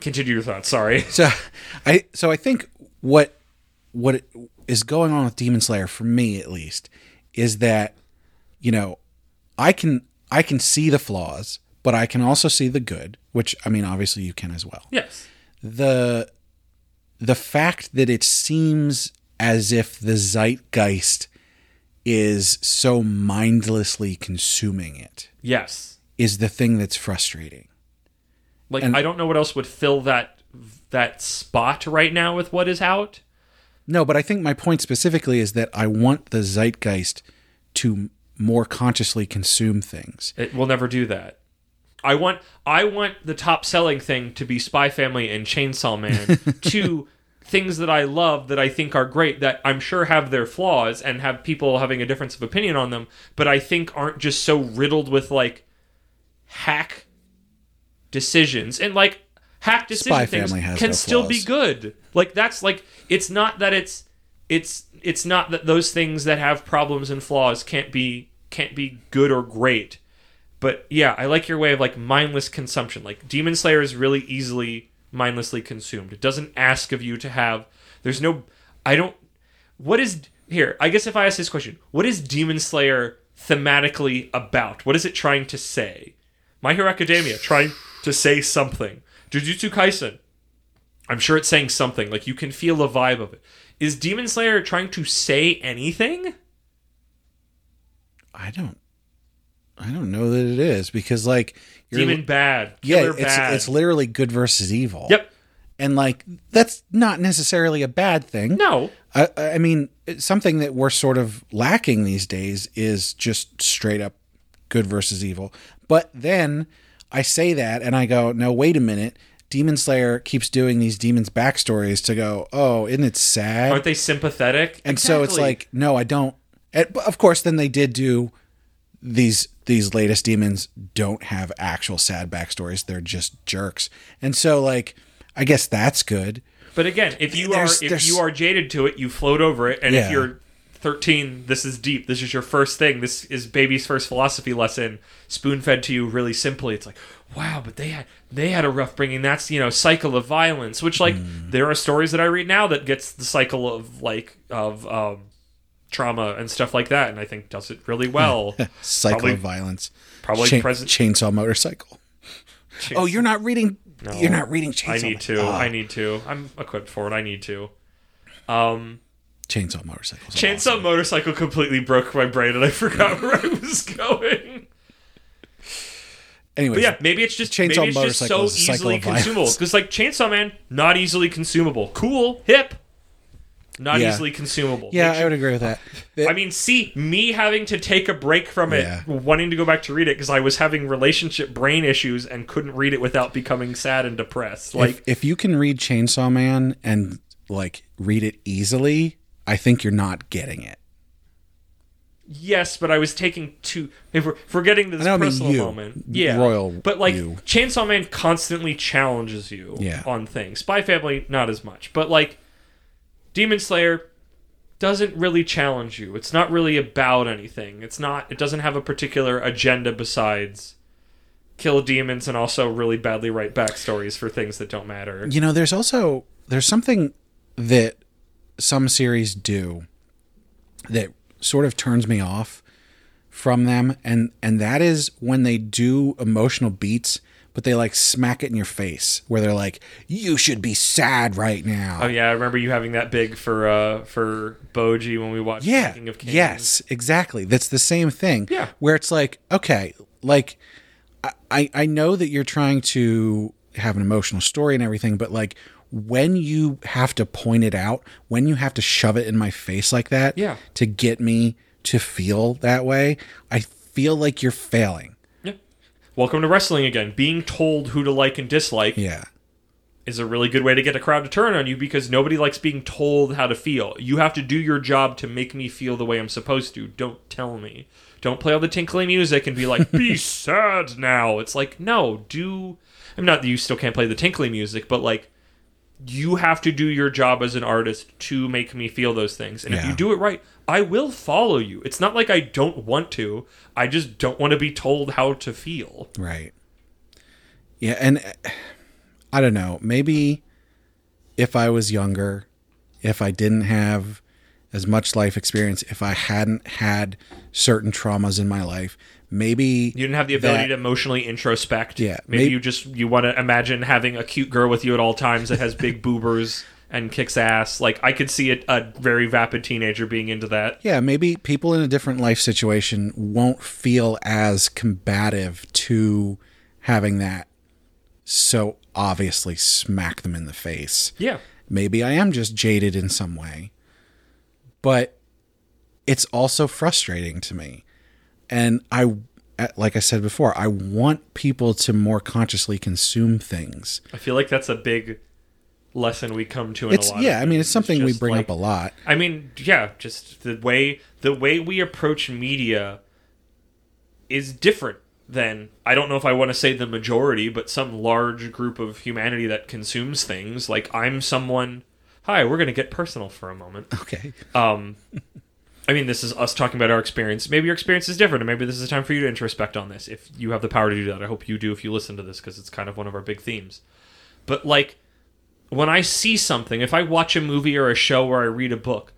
Continue your thoughts. Sorry. So I so I think what what is going on with Demon Slayer for me at least is that you know I can I can see the flaws, but I can also see the good, which I mean obviously you can as well. Yes. The the fact that it seems as if the zeitgeist is so mindlessly consuming it Yes. is the thing that's frustrating. Like And- I don't know what else would fill that that spot right now with what is out. No, but I think my point specifically is that I want the zeitgeist to more consciously consume things. It will never do that. I want I want the top selling thing to be Spy Family and Chainsaw Man, two things that I love that I think are great that I'm sure have their flaws and have people having a difference of opinion on them, but I think aren't just so riddled with like hack decisions and like hack decision Spy things can no still be good. Like that's like it's not that it's it's it's not that those things that have problems and flaws can't be can't be good or great. But yeah, I like your way of like mindless consumption. Like Demon Slayer is really easily mindlessly consumed. It doesn't ask of you to have there's no I don't what is here, I guess if I ask this question, what is Demon Slayer thematically about? What is it trying to say? My Hero Academia trying to say something. Jujutsu Kaisen. I'm sure it's saying something. Like you can feel the vibe of it. Is Demon Slayer trying to say anything? I don't I don't know that it is because like you're Demon bad. yeah, it's bad. it's literally good versus evil. Yep. And like that's not necessarily a bad thing. No. I, I mean, something that we're sort of lacking these days is just straight up good versus evil. But then I say that and I go, no, wait a minute. Demon Slayer keeps doing these demons backstories to go, oh, isn't it sad? Aren't they sympathetic? and so it's like, no, I don't. And, but of course, then they did do these these latest demons don't have actual sad backstories; they're just jerks. And so, like, I guess that's good. But again, if you There's- are if there's- you are jaded to it, you float over it. And Yeah. if you're 13, this is deep. This is your first thing. This is baby's first philosophy lesson, spoon fed to you really simply. It's like, wow, but they had they had a rough bringing. That's you know cycle of violence. Which like Hmm. there are stories that I read now that gets the cycle of like of um, trauma and stuff like that, and I think does it really well. Cycle Probably- of violence. probably Chain- present- chainsaw motorcycle. Oh, you're not reading. You're not reading chainsaw. I need to. Ah, I need to. I'm equipped for it. I need to. Um. Chainsaw motorcycles. are Chainsaw awesome. Motorcycle completely broke my brain and I forgot where I was going. Anyways, But yeah, maybe it's just Chainsaw maybe it's just so Motorcycle is a cycle easily of violence. consumable. Because like Chainsaw Man, not easily consumable. Cool, hip, not Yeah. easily consumable. yeah, I would agree with that. I mean, see, me having to take a break from it, Yeah. wanting to go back to read it because I was having relationship brain issues and couldn't read it without becoming sad and depressed. Like, if, if you can read Chainsaw Man and like read it easily, I think you're not getting it. Yes, but I was taking too. If we're, if we're getting to this know, I mean personal you. moment, yeah, Royal But like you. Chainsaw Man constantly challenges you Yeah. on things. Spy Family, not as much, but like Demon Slayer doesn't really challenge you. It's not really about anything. It's not. It doesn't have a particular agenda besides kill demons and also really badly write backstories for things that don't matter. You know, there's also there's something that some series do that sort of turns me off from them and and that is when they do emotional beats but they like smack it in your face where they're like you should be sad right now. Oh yeah, I remember you having that big for uh for Bojji when we watched Yeah. King of Kings. Yes, exactly. That's the same thing. Yeah. Where it's like, okay, like I- I I know that you're trying to have an emotional story and everything, but like when you have to point it out, when you have to shove it in my face like that Yeah. to get me to feel that way, I feel like you're failing. Yeah. Welcome to wrestling again. Being told who to like and dislike Yeah. is a really good way to get a crowd to turn on you because nobody likes being told how to feel. You have to do your job to make me feel the way I'm supposed to. Don't tell me. Don't play all the tinkly music and be like, be sad now. It's like, no, do. I'm not that you still can't play the tinkly music, but like, you have to do your job as an artist to make me feel those things. And if you do it right, I will follow you. It's not like I don't want to. I just don't want to be told how to feel. Right. Yeah, and I don't know. Maybe if I was younger, if I didn't have as much life experience, if I hadn't had certain traumas in my life, maybe You didn't have the ability that- to emotionally introspect. Yeah, Maybe may- you just you want to imagine having a cute girl with you at all times that has big boobers and kicks ass. Like I could see a, a very vapid teenager being into that. yeah, maybe people in a different life situation won't feel as combative to having that so obviously smack them in the face. Yeah. Maybe I am just jaded in some way. But it's also frustrating to me. And I like I said before, I want people to more consciously consume things. I feel like that's a big lesson we come to in It's a lot. yeah, I mean it's something we bring like- up a lot. I mean, yeah, just the way the way we approach media is different than I don't know if I want to say the majority, but some large group of humanity that consumes things. Like I'm someone. Hi, we're gonna get personal for a moment. Okay. Um, I mean, this is us talking about our experience. Maybe your experience is different, and maybe this is a time for you to introspect on this. If you have the power to do that, I hope you do if you listen to this because it's kind of one of our big themes. But like, when I see something, if I watch a movie or a show or I read a book,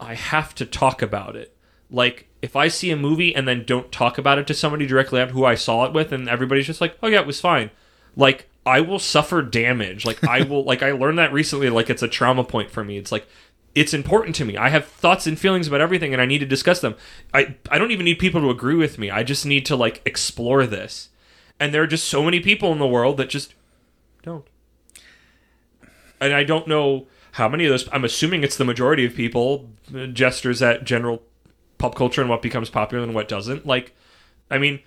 I have to talk about it. Like, if I see a movie and then don't talk about it to somebody directly out who I saw it with, and everybody's just like, "Oh yeah, it was fine," like I will suffer damage. Like I will, like I learned that recently. Like it's a trauma point for me. It's like it's important to me. I have thoughts and feelings about everything, and I need to discuss them. I I don't even need people to agree with me. I just need to like explore this. And there are just so many people in the world that just don't. And I don't know how many of those. I'm assuming it's the majority of people uh, gestures at general pop culture and what becomes popular and what doesn't. Like, I mean,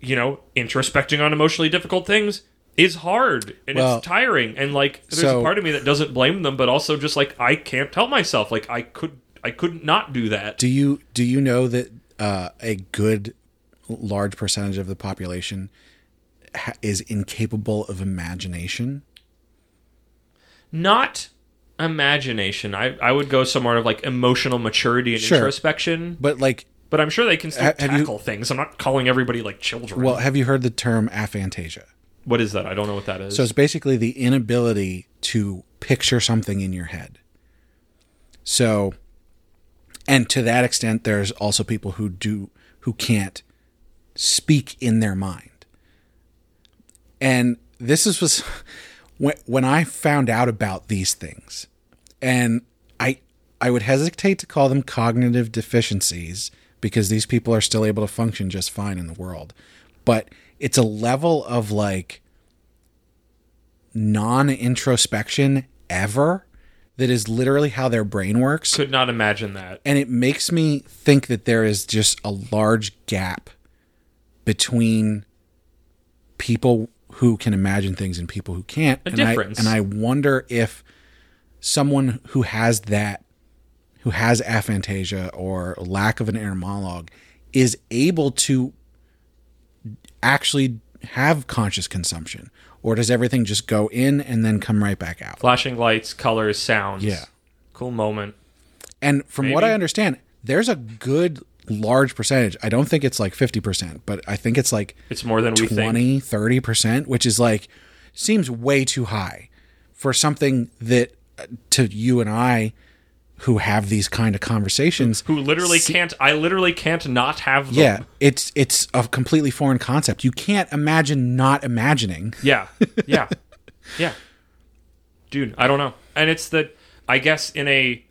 you know, introspecting on emotionally difficult things is hard and Well, it's tiring and like there's so- a part of me that doesn't blame them but also just like I can't help myself like I could I couldn't not do that. Do you do you know that uh, a good large percentage of the population ha- is incapable of imagination? Not imagination. I I would go somewhere of like emotional maturity and Sure. introspection. But like, But I'm sure they can still Ha- have you- tackle things. I'm not calling everybody like children. well, have you heard the term aphantasia? What is that? I don't know what that is. So it's basically the inability to picture something in your head. So, and to that extent, there's also people who do who can't speak in their mind. And this is was when when I found out about these things, and I I would hesitate to call them cognitive deficiencies because these people are still able to function just fine in the world, but it's a level of like non introspection ever that is literally how their brain works. Could not imagine that. And it makes me think that there is just a large gap between people who can imagine things and people who can't. A and difference. I and I wonder if someone who has that who has aphantasia or lack of an inner monologue is able to actually have conscious consumption or does everything just go in and then come right back out Flashing lights, colors, sounds. Yeah. Cool moment. and from what i understand there's a good large percentage i don't think it's like 50% but i think it's like It's more than we think. 20 30% which is like seems way too high for something that uh, to you and i who have these kind of conversations Who literally can't I literally can't not have them. yeah it's it's a completely foreign concept you can't imagine not imagining Yeah. Yeah. yeah. Dude, I don't know. And it's the I guess in a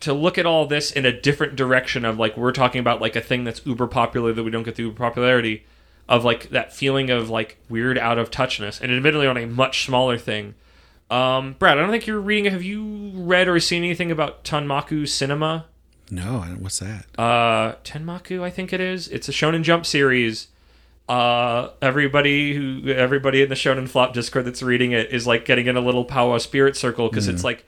to look at all this in a different direction of like we're talking about like a thing that's uber popular that we don't get the uber popularity of like that feeling of like weird out of touchness and admittedly on a much smaller thing. Um Brad, I don't think you're reading have you read or seen anything about Tanmaku Cinema? no what's that uh Tenmaku, I think it is. It's a Shonen Jump series. Uh everybody who everybody in the Shonen Flop Discord that's reading it is like getting in a little powwow spirit circle because it's like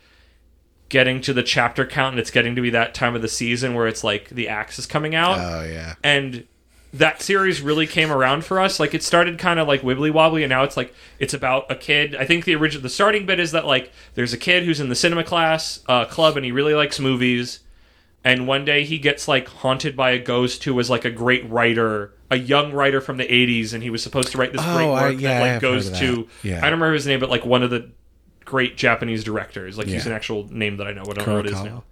getting to the chapter count and it's getting to be that time of the season where it's like the axe is coming out oh yeah and that series really came around for us. Like it started kind of like wibbly wobbly, and now it's like it's about a kid. I think the original, the starting bit is that like there's a kid who's in the cinema class uh, club, and he really likes movies. And one day he gets like haunted by a ghost who was like a great writer, a young writer from the '80s, and he was supposed to write this great Oh, I- work yeah, that like goes of to. Yeah. I don't remember his name, but like one of the great Japanese directors. Like he's an actual name that I know. I don't know what it is now.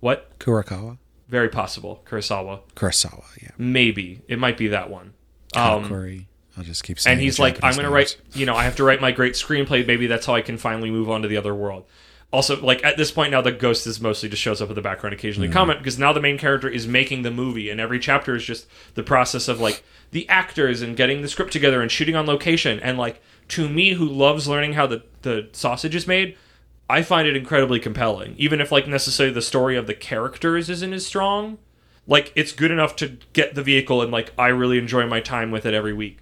What? Kurokawa Very possible. Kurosawa. Kurosawa yeah Maybe it might be that one. Um. I'll just keep saying and he's like, I'm going to write, you know, I have to write my great screenplay. Maybe that's how I can finally move on to the other world. Also, like at this point now, the ghost is mostly just shows up in the background, occasionally comment because now the main character is making the movie, and every chapter is just the process of like the actors and getting the script together and shooting on location. And like to me, who loves learning how the the sausage is made, I find it incredibly compelling, even if like necessarily the story of the characters isn't as strong. Like it's good enough to get the vehicle, and like I really enjoy my time with it every week.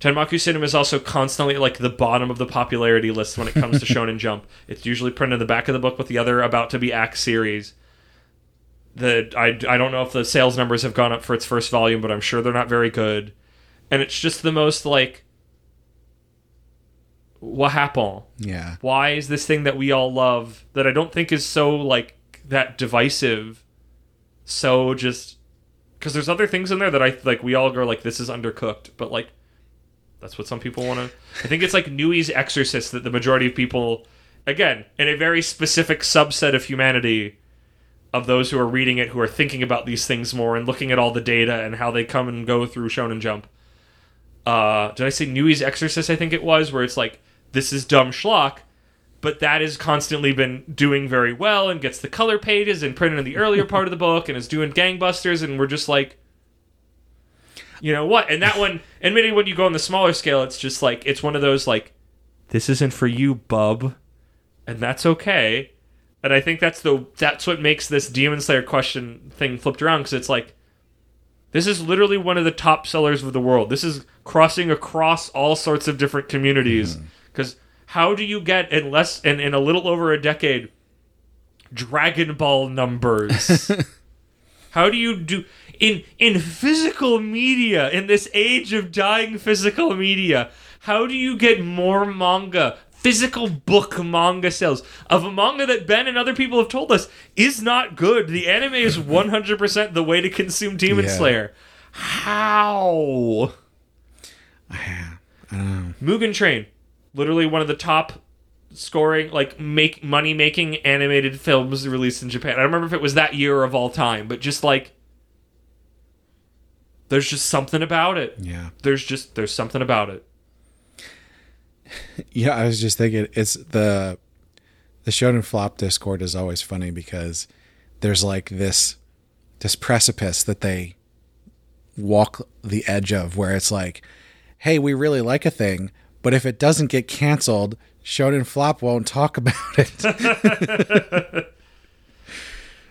Tenmaku Cinema is also constantly at, like the bottom of the popularity list when it comes to Shonen Jump. It's usually printed in the back of the book with the other about to be act series. The I, I don't know if the sales numbers have gone up for its first volume, but I'm sure they're not very good. And it's just the most like what happened? yeah Why is this thing that we all love that I don't think is so like that divisive so just because there's other things in there that I like we all go like this is undercooked, but like that's what some people want to. I think it's like Nue's Exorcist that the majority of people, again, in a very specific subset of humanity, of those who are reading it who are thinking about these things more and looking at all the data and how they come and go through Shonen Jump. Uh, did I say Nue's Exorcist? I think it was where it's like this is dumb schlock, but that has constantly been doing very well and gets the color pages and printed in the earlier part of the book and is doing gangbusters and we're just like you know what and that one admitting when you go on the smaller scale it's just like it's one of those like this isn't for you bub and that's okay and i think that's the that's what makes this demon slayer question thing flipped around because it's like This is literally one of the top sellers of the world. This is crossing across all sorts of different communities. Mm-hmm. Because how do you get in less in, in a little over a decade Dragon Ball numbers? how do you do in in physical media in this age of dying physical media? How do you get more manga? Physical book manga sales of a manga that Ben and other people have told us is not good. The anime is 100% the way to consume Demon Yeah. Slayer. How? I don't know. Mugen Train, literally one of the top scoring, like make money making animated films released in Japan. I don't remember if it was that year of all time, but just like there's just something about it. Yeah. There's just there's something about it. Yeah, I was just thinking it's the the Shonen Flop Discord is always funny because there's like this this precipice that they walk the edge of where it's like, hey, we really like a thing, but if it doesn't get canceled, Shonen Flop won't talk about it.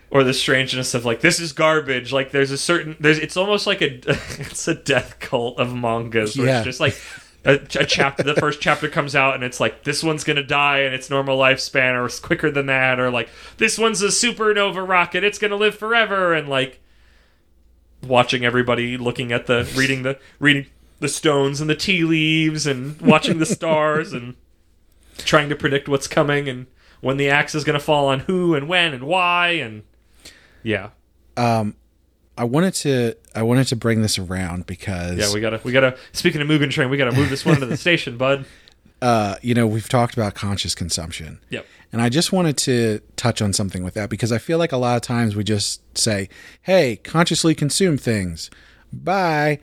Or the strangeness of like this is garbage. Like there's a certain there's it's almost like a it's a death cult of mangas where Yeah. it's just like a, a chapter the first chapter comes out and it's like this one's gonna die in its normal lifespan or it's quicker than that or like this one's a supernova rocket it's gonna live forever and like watching everybody looking at the reading the reading the stones and the tea leaves and watching the stars and trying to predict what's coming and when the axe is gonna fall on who and when and why and yeah Um, I wanted to I wanted to bring this around because yeah we gotta we gotta speaking of Mugen Train we gotta move this one to the station bud uh, you know, we've talked about conscious consumption. yep And I just wanted to touch on something with that because I feel like a lot of times we just say, hey, consciously consume things. Bye.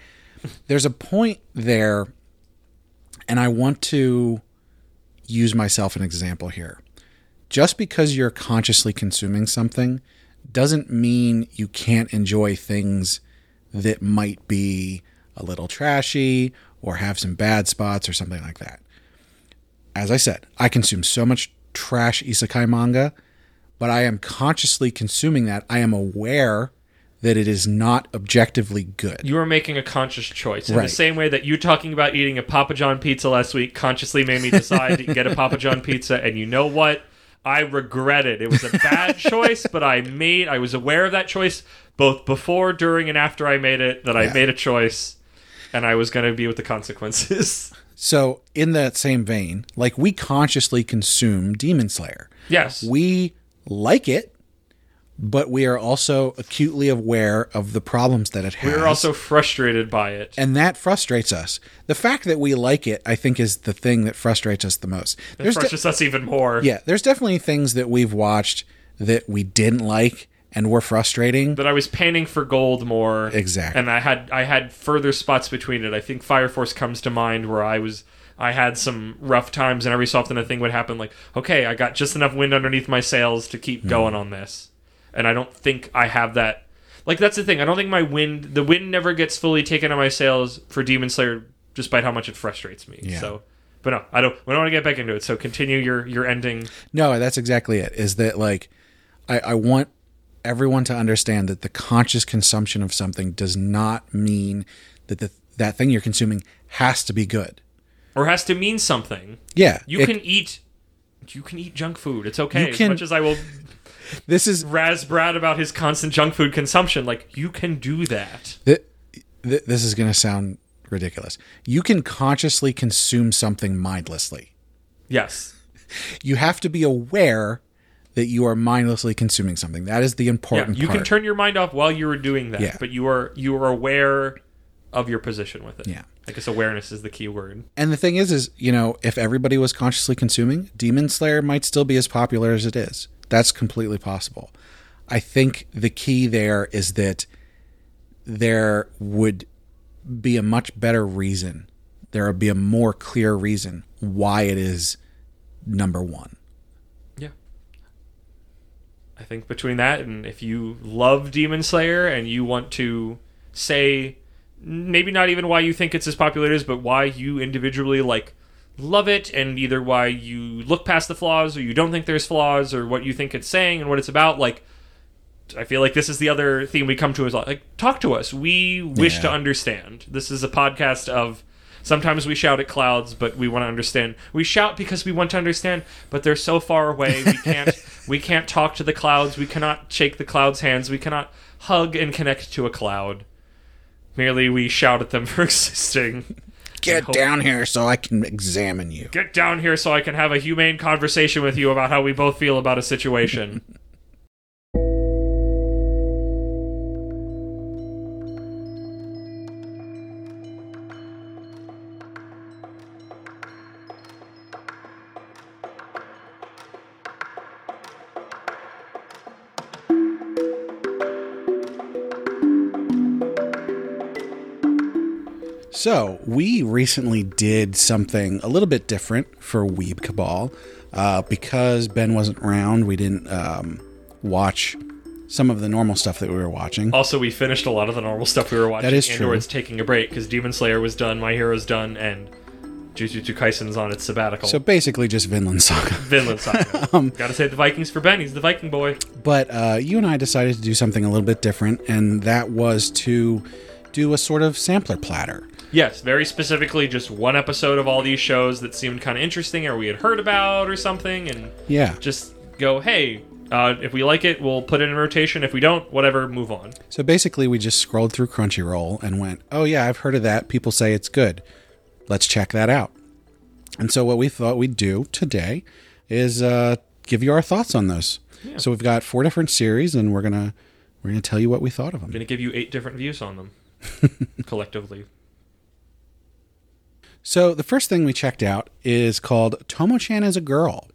There's a point there, and I want to use myself an example here. Just because you're consciously consuming something doesn't mean you can't enjoy things that might be a little trashy or have some bad spots or something like that as I said, I consume so much trash isekai manga, but I am consciously consuming that. I am aware that it is not objectively good. you are making a conscious choice in Right. the same way that you talking about eating a Papa John pizza last week consciously made me decide to get a Papa John pizza and you know what I regret it. It was a bad choice, but I made I was aware of that choice both before, during and after I made it that I Yeah. made a choice and I was going to be with the consequences. So, in that same vein, like we consciously consume Demon Slayer. yes. We like it, but we are also acutely aware of the problems that it has. We're also frustrated by it. and that frustrates us. The fact that we like it, I think, is the thing that frustrates us the most. It There's de- frustrates us even more. Yeah, there's definitely things that we've watched that we didn't like and were frustrating. That I was panning for gold more. Exactly. And I had I had further spots between it. I think Fire Force comes to mind where I was I had some rough times and every so often a thing would happen like, okay, I got just enough wind underneath my sails to keep hmm. going on this. And I don't think I have that like that's the thing. I don't think my wind the wind never gets fully taken on my sails for Demon Slayer despite how much it frustrates me. Yeah. So but no, I don't. We don't want to get back into it. So continue your your ending. No, that's exactly it. Is that like I, I want everyone to understand that the conscious consumption of something does not mean that the, that thing you're consuming has to be good. or has to mean something. Yeah, You it- can eat. You can eat junk food. It's okay. Can- as much as I will This is Raz Brad about his constant junk food consumption, like you can do that. th- th- this is going to sound ridiculous. You can consciously consume something mindlessly. Yes. You have to be aware that you are mindlessly consuming something. That is the Yeah. important You part. can turn your mind off while you are doing that, Yeah. but you are you are aware of your position with it. Yeah. I guess awareness is the key word. And the thing is, is you know, if everybody was consciously consuming, Demon Slayer might still be as popular as it is. That's completely possible. I think the key there is that there would be a much better reason. There would be a more clear reason why it is number one. Yeah. I think between that and if you love Demon Slayer and you want to say maybe not even why you think it's as popular as but why you individually like love it and either why you look past the flaws or you don't think there's flaws or what you think it's saying and what it's about, like I feel like this is the other theme we come to is like talk to us. We wish to understand. This is a podcast of sometimes we shout at clouds, but we want to understand. We shout because we want to understand, but they're so far away we can't we can't talk to the clouds. We cannot shake the clouds' hands. We cannot hug and connect to a cloud. Merely we shout at them for existing. Get down here so I can examine you. Get down here so I can have a humane conversation with you about how we both feel about a situation. So, we recently did something a little bit different for Weeb Cabal. Uh, because Ben wasn't around, we didn't um, watch some of the normal stuff that we were watching. Also, we finished a lot of the normal stuff we were watching. That is true. it's taking a break because Demon Slayer was done, My Hero's done, and Jujutsu Kaisen's on its sabbatical. So, basically, just Vinland Saga. Vinland Saga. Um, Gotta say the Vikings for Ben. He's the Viking boy. But uh, you and I decided to do something a little bit different, and that was to do a sort of sampler platter. Yes, very specifically, just one episode of all these shows that seemed kind of interesting or we had heard about or something, and Yeah. just go, hey, uh, if we like it, we'll put it in rotation. If we don't, whatever, move on. So basically, we just scrolled through Crunchyroll and went, oh, yeah, I've heard of that. People say it's good. Let's check that out. And so, what we thought we'd do today is uh, give you our thoughts on those. So, we've got four different series, and we're going to. We're to tell you what we thought of them. I'm gonna give you eight different views on them collectively. So the first thing we checked out is called Tomo-chan is a Girl.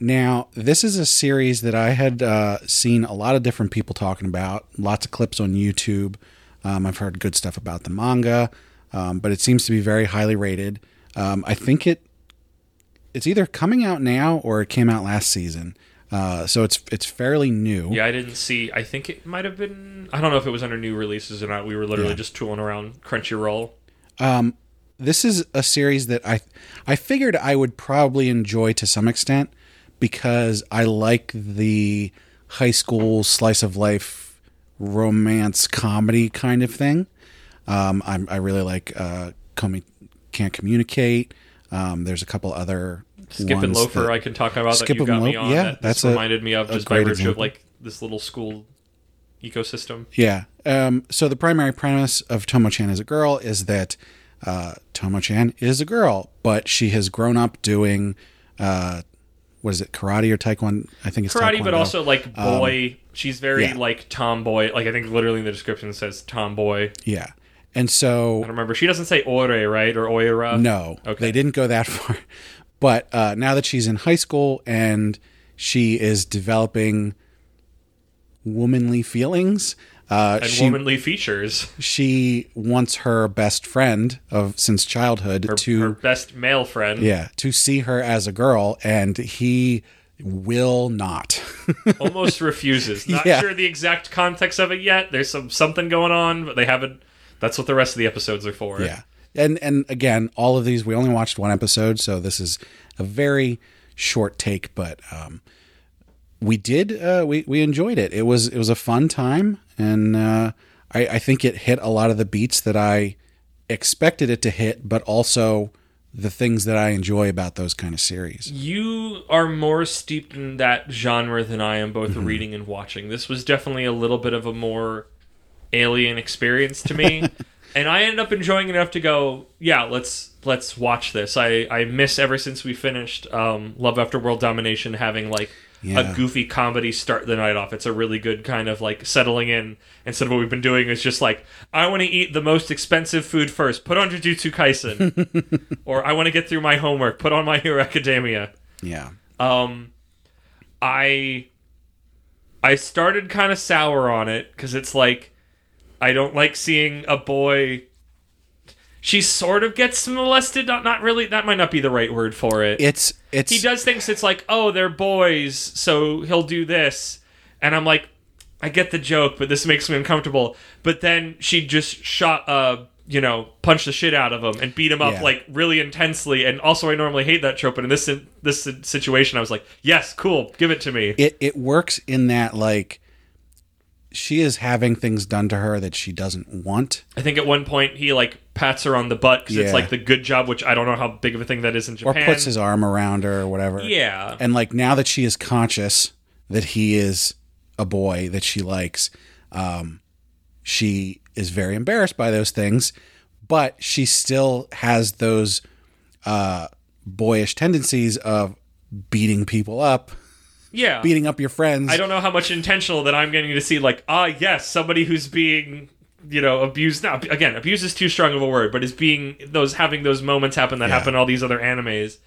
Now, this is a series that I had uh, seen a lot of different people talking about, lots of clips on YouTube. Um, I've heard good stuff about the manga, um, but it seems to be very highly rated. Um, I think it it's either coming out now or it came out last season, uh, so it's it's fairly new. Yeah, I didn't see. I think it might have been. I don't know if it was under new releases or not. We were literally Yeah. just tooling around Crunchyroll. This is a series that I I figured I would probably enjoy to some extent because I like the high school slice of life romance comedy kind of thing. Um, I'm, I really like uh, Komi Can't Communicate. Um, there's a couple other Skip and Loafer, that- I can talk about Skip that you got me on. yeah, that that's a- reminded me of just by virtue of like this little school ecosystem. Yeah. Um, so the primary premise of Tomo-chan as a girl is that uh, Tomo-chan is a girl, but she has grown up doing uh, what is it, karate or taekwondo? I think it's Karate, but also like boy. She's very Um, yeah. like tomboy. Like I think literally in the description says tomboy. yeah. And so I don't remember. She doesn't say ore, right? Or oira. No, Okay. they didn't go that far. But uh, now that she's in high school and she is developing womanly feelings, uh, And she womanly features. she wants her best friend of since childhood Her, to her best male friend. yeah to see her as a girl, and he will not. almost refuses. Not Yeah. sure the exact context of it yet. There's some something going on, but they haven't. That's what the rest of the episodes are for. Yeah. And and again, all of these we only watched one episode, so this is a very short take, but um we did uh we we enjoyed it. It was it was a fun time and uh I I think it hit a lot of the beats that I expected it to hit, but also the things that I enjoy about those kind of series. You are more steeped in that genre than I am, both reading and watching. This was definitely a little bit of a more alien experience to me, and I ended up enjoying enough to go, yeah, let's let's watch this. I I miss ever since we finished um, Love After World Domination having like. Yeah. A goofy comedy start the night off. It's a really good kind of like settling in. Instead of what we've been doing is just like, I want to eat the most expensive food first. Put on Jujutsu Kaisen, or I want to get through my homework. Put on My Hero Academia. Yeah. Um, I I started kind of sour on it because it's like I don't like seeing a boy. She sort of gets molested. Not not really. That might not be the right word for it. It's it's he does things. It's like oh they're boys, so he'll do this, and I'm like I get the joke, but this makes me uncomfortable. But then she just shot uh you know punched the shit out of him and beat him up Yeah. like really intensely. And also I normally hate that trope, but in this this situation I was like yes cool give it to me. it it works in that like she is having things done to her that she doesn't want. I think at one point he like pats her on the butt because Yeah. it's like the good job, which I don't know how big of a thing that is in Japan. Or puts his arm around her or whatever. yeah, And like now that she is conscious that he is a boy that she likes, um, she is very embarrassed by those things, but she still has those uh, boyish tendencies of beating people up, yeah. beating up your friends. I don't know how much intentional that I'm getting to see. Like, ah, yes, somebody who's being, you know, abused. Now, again, abuse is too strong of a word, but is being those having those moments happen that Yeah. happen in all these other animes,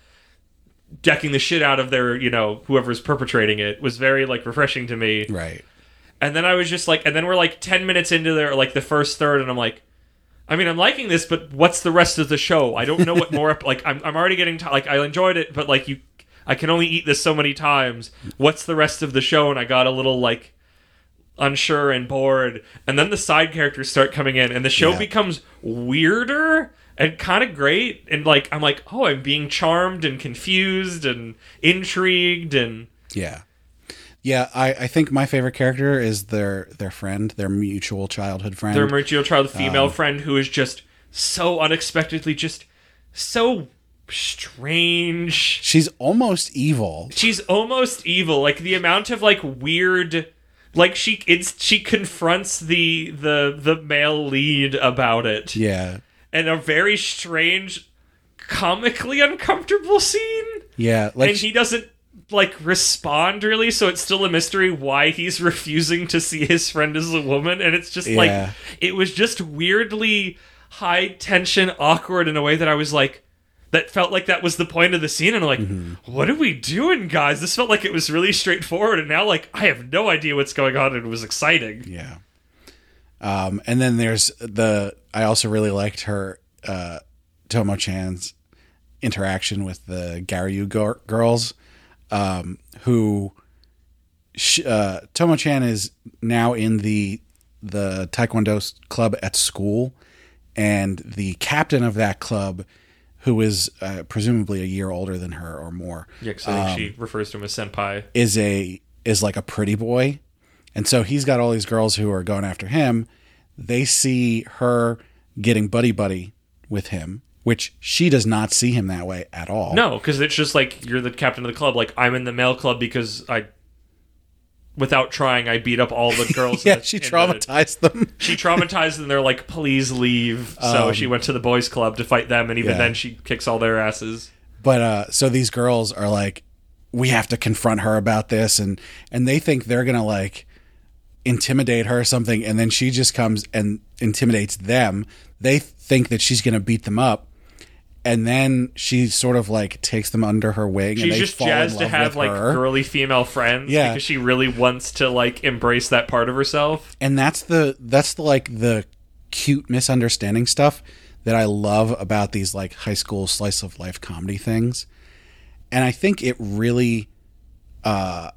decking the shit out of their, you know, whoever's perpetrating it was very like refreshing to me. Right. And then I was just like, and then we're like ten minutes into their like the first third, and I'm like. I mean, I'm liking this, but what's the rest of the show? I don't know what more. like, I'm, I'm already getting t- like I enjoyed it, but like you, I can only eat this so many times. What's the rest of the show? And I got a little like unsure and bored. And then the side characters start coming in, and the show Yeah. becomes weirder and kind of great. And like, I'm like, oh, I'm being charmed and confused and intrigued and Yeah. Yeah, I, I think my favorite character is their their friend, their mutual childhood friend. their mutual child female Um, friend who is just so unexpectedly just so strange. She's almost evil. She's almost evil. Like the amount of like weird like she it's she confronts the the the male lead about it Yeah. and a very strange comically uncomfortable scene Yeah, like and he doesn't like respond really so it's still a mystery why he's refusing to see his friend as a woman and it's just Yeah. like it was just weirdly high tension awkward in a way that i was like that felt like that was the point of the scene and i'm like Mm-hmm. what are we doing guys this felt like it was really straightforward and now like i have no idea what's going on and it was exciting Yeah. Um, and then there's the. I also really liked her uh, Tomo Chan's interaction with the Garyu gir- girls, um, who sh- uh, Tomo Chan is now in the the Taekwondo club at school, and the captain of that club, who is uh, presumably a year older than her or more, yeah 'cause I think she refers to him as senpai. is a is like a pretty boy. And so he's got all these girls who are going after him. They see her getting buddy buddy with him which she does not see him that way at all. No because it's just like you're the captain of the club. Like i'm in the male club because i without trying i beat up all the girls yeah the- she in the- traumatized them. She traumatized and they're like please leave. So she went to the boys club to fight them and even Um, yeah. then she kicks all their asses. But uh so these girls are like we have to confront her about this and and they think they're gonna like intimidate her or something and then she just comes and intimidates them. They think that she's gonna beat them up and then she sort of like takes them under her wing and she's they just fall in jazzed to have like her. girly female friends Yeah. because she really wants to like embrace that part of herself and that's the that's the like the cute misunderstanding stuff that I love about these like high school slice of life comedy things. And I think it really uh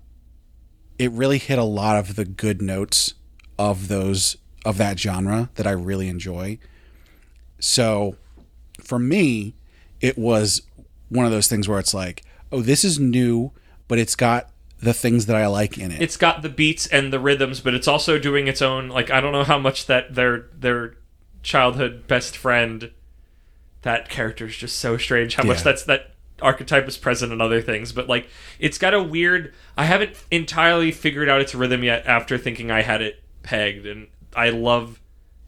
it really hit a lot of the good notes of those of that genre that I really enjoy. So for me, it was one of those things where it's like, oh, this is new, but it's got the things that I like in it. it's got the beats and the rhythms but it's also doing its own like i don't know how much that their their childhood best friend that character is just so strange how much Yeah. that's that archetype is present in other things but like it's got a weird i haven't entirely figured out its rhythm yet after thinking i had it pegged and i love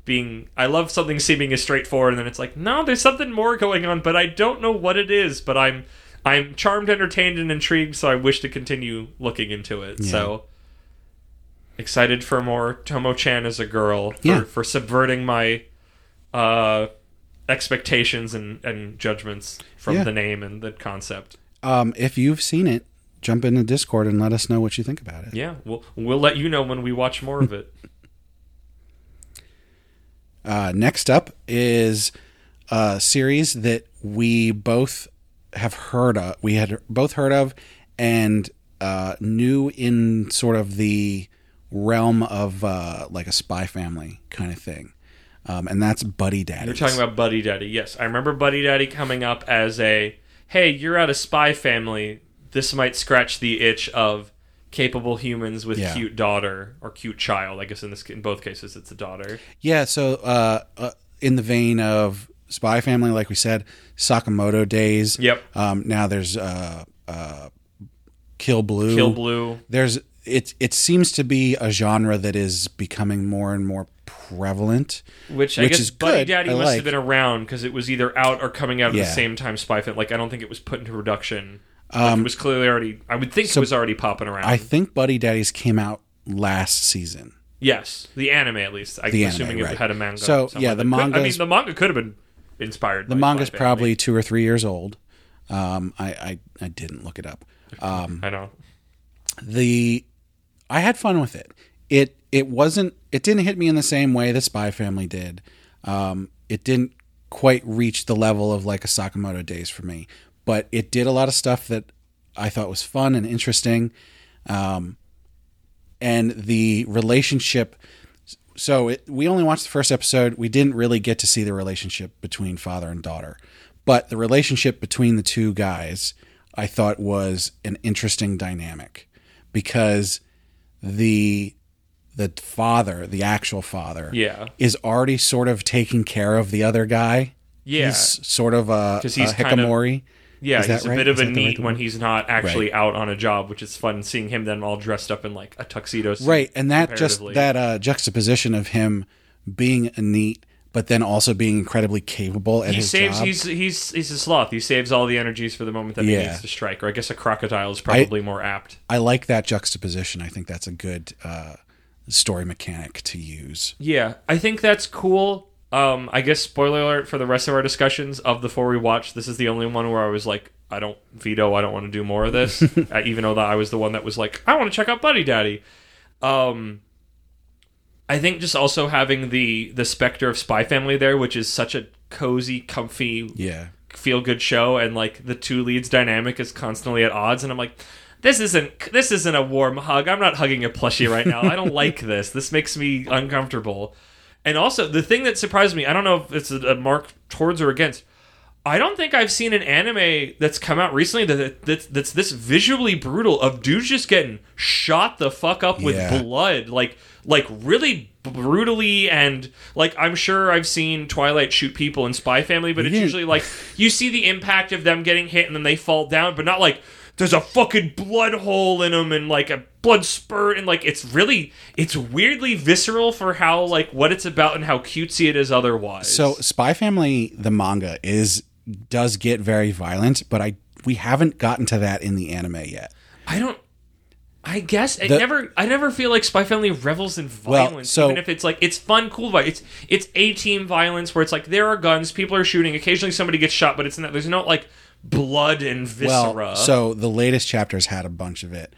being i love something seeming as straightforward and then it's like no there's something more going on but i don't know what it is but i'm i'm charmed entertained and intrigued so i wish to continue looking into it so excited for more tomo chan as a girl for, Yeah. for subverting my uh expectations and and judgments from Yeah. the name and the concept Um, if you've seen it, jump into Discord and let us know what you think about it. yeah we'll we'll let you know when we watch more of it Uh, next up is a series that we both have heard of. We had both heard of and uh, knew in sort of the realm of uh, like a spy family kind of thing. Um, and that's Buddy Daddy. You're talking about Buddy Daddy. Yes, I remember Buddy Daddy coming up as a, hey, you're at a spy family. This might scratch the itch of capable humans with Yeah. cute daughter or cute child. I guess in this in both cases it's a daughter. Yeah, so uh, uh, in the vein of Spy Family, like we said, Sakamoto days. Yep. Um, now there's uh, uh, Kill Blue. Kill Blue. There's it. It seems to be a genre that is becoming more and more prevalent. Which I Which guess is Buddy good. Daddy I must like. have been around because it was either out or coming out at Yeah. the same time. Spy Family. Like I don't think it was put into production. Like, it was clearly already. I would think so it was already popping around. Um, I think Buddy Daddies came out last season. yes, the anime at least. I'm The anime, assuming it right. had a manga. So, yeah, the manga. I mean, the manga could have been inspired. The by manga's probably two or three years old. Um, I, I I didn't look it up. Um, I know. the I had fun with it. It it wasn't it didn't hit me in the same way the Spy Family did. Um, it didn't quite reach the level of like a Sakamoto Days for me, but it did a lot of stuff that I thought was fun and interesting. Um, and the relationship. So it, we only watched the first episode. We didn't really get to see the relationship between father and daughter, but the relationship between the two guys, I thought was an interesting dynamic because the the father, the actual father, Yeah. is already sort of taking care of the other guy. Yeah. He's sort of a, a he's kind of- hikikomori. Yeah, Is he's that a right? bit of Is a that the right NEET when he's not actually out on a job, which is fun seeing him then all dressed up in like a tuxedo. Suit right and that just comparatively. that uh, juxtaposition of him being a NEET but then also being incredibly capable at he his saves. job He's he's he's a sloth. He saves all the energies for the moment that he Yeah. needs to strike. Or I guess a crocodile is probably more apt. i like that juxtaposition i think that's a good uh, story mechanic to use Yeah, I think that's cool. Um, I guess spoiler alert for the rest of our discussions of the four we watched. This is the only one where I was like, I don't veto. I don't want to do more of this, uh, even though that I was the one that was like, I want to check out Buddy Daddy. Um, I think just also having the the specter of Spy Family there, which is such a cozy, comfy, yeah feel good show, and like the two leads dynamic is constantly at odds, and I'm like. This isn't this isn't a warm hug. I'm not hugging a plushie right now. I don't like this. This makes me uncomfortable. And also, the thing that surprised me, I don't know if it's a, mark towards or against. I don't think I've seen an anime that's come out recently that, that that's this visually brutal of dudes just getting shot the fuck up with Yeah. blood, like like really brutally and like I'm sure I've seen Twilight shoot people in Spy Family, but it's usually like you see the impact of them getting hit and then they fall down, but not like there's a fucking blood hole in them and like a blood spurt and like it's really it's weirdly visceral for how like what it's about and how cutesy it is otherwise. so spy family the manga is does get very violent but i we haven't gotten to that in the anime yet I don't. I guess I never. I never feel like Spy Family revels in Well, violence, so- even if it's like it's fun, cool. But it's it's a team violence where it's like there are guns, people are shooting. Occasionally, somebody gets shot, but it's not. There's no like blood and viscera. Well, so the latest chapters had a bunch of it,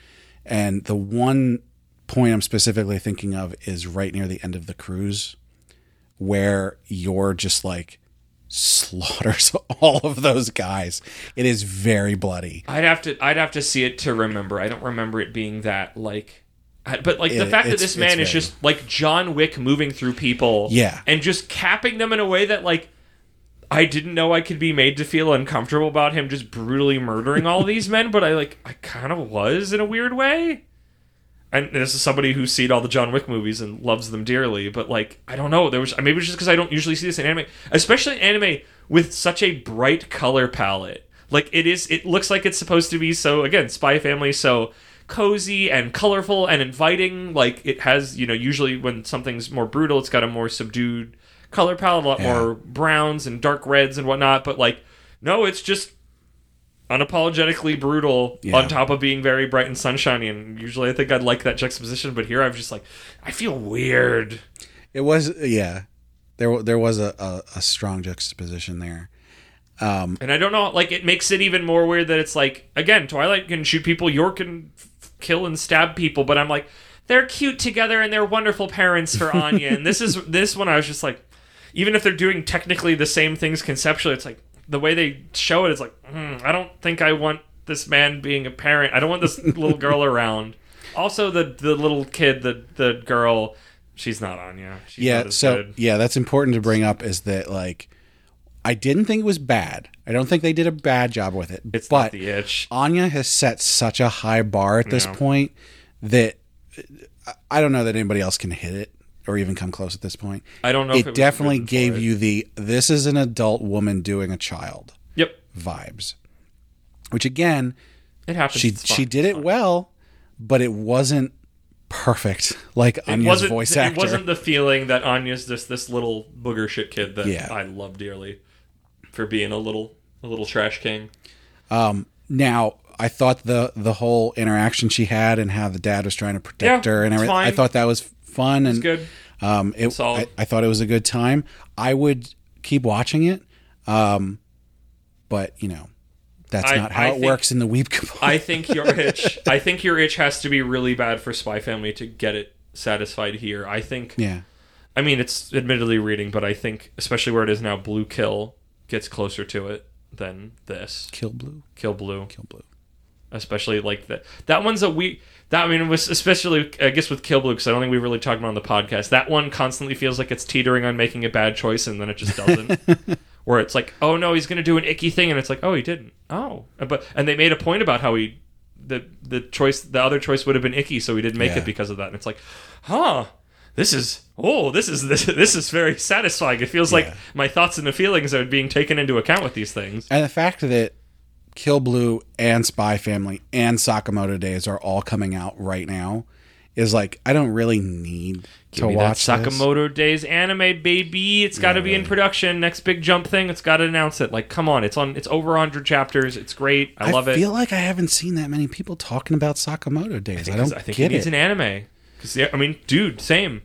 and the one point I'm specifically thinking of is right near the end of the cruise, where you're just like slaughters all of those guys. It is very bloody. I'd have to. I'd have to see it to remember. I don't remember it being that like. But like the It- fact that this man is just like John Wick moving through people, Yeah. and just capping them in a way that like I didn't know I could be made to feel uncomfortable about him just brutally murdering all these men, but I like I kind of was in a weird way. And this is somebody who's seen all the John Wick movies and loves them dearly, but like I don't know, there was maybe it's just because I don't usually see this in anime, especially anime with such a bright color palette. Like it is, it looks like it's supposed to be so again, Spy Family, so cozy and colorful and inviting. Like it has, you know, usually when something's more brutal, it's got a more subdued color palette, a lot Yeah. more browns and dark reds and whatnot. But like, no, it's just unapologetically brutal Yeah. on top of being very bright and sunshiny. And usually, I think I'd like that juxtaposition, but here I'm just like, I feel weird. It was yeah. There there was a, a, a strong juxtaposition there. Um, and I don't know, like it makes it even more weird that it's like again, Twilight can shoot people, Yor can f- kill and stab people, but I'm like, they're cute together and they're wonderful parents for Anya. and this is this one I was just like, even if they're doing technically the same things conceptually, it's like the way they show it is like, mm, I don't think I want this man being a parent. I don't want this little girl around. Also, the the little kid, the the girl, she's not Anya. She's yeah not so good. yeah that's important to bring up is that like i didn't think it was bad i don't think they did a bad job with it it's but not the itch. anya has set such a high bar at this point that I don't know that anybody else can hit it or even come close at this point. I don't know if It, it definitely gave it. you the this is an adult woman doing a child Yep, vibes. Which again, it happens. she she did it well, but it wasn't perfect like It Anya's voice it wasn't the feeling that Anya's just this little booger shit kid that Yeah. I love dearly for being a little a little trash king. Um, now, I thought the the whole interaction she had and how the dad was trying to protect Yeah, her and everything. I thought that was fun and It's good. Um, it, Solid. I, I thought it was a good time. I would keep watching it, um, but you know, that's I- not how I it think- works in the weep component. I think your itch. I think your itch has to be really bad for Spy Family to get it satisfied here. I think. yeah, I mean, it's admittedly reading, but I think, especially where it is now, Blue Kill gets closer to it than this Kill Blue, Kill Blue. Kill Blue. especially like that. That one's a we. That I mean, was especially I guess with Kill Blue because I don't think we really talked about it on the podcast. That one constantly feels like it's teetering on making a bad choice, and then it just doesn't. Where it's like, oh no, he's gonna do an icky thing, and it's like, oh, he didn't. Oh, but and they made a point about how he the the choice the other choice would have been icky, so he didn't make Yeah. it because of that. And it's like, huh. This is oh this is this, this is very satisfying. It feels Yeah. like my thoughts and the feelings are being taken into account with these things. And the fact that Kill Blue and Spy Family and Sakamoto Days are all coming out right now is like I don't really need to Give me watch that this. Sakamoto Days anime, baby. It's got to be in production. Next big jump thing. It's got to announce it. Like, come on. It's on. It's over 100 chapters. It's great. I, love it. I feel like I haven't seen that many people talking about Sakamoto Days. I, Because don't I think get it needs it. an anime. Because I mean, dude, same.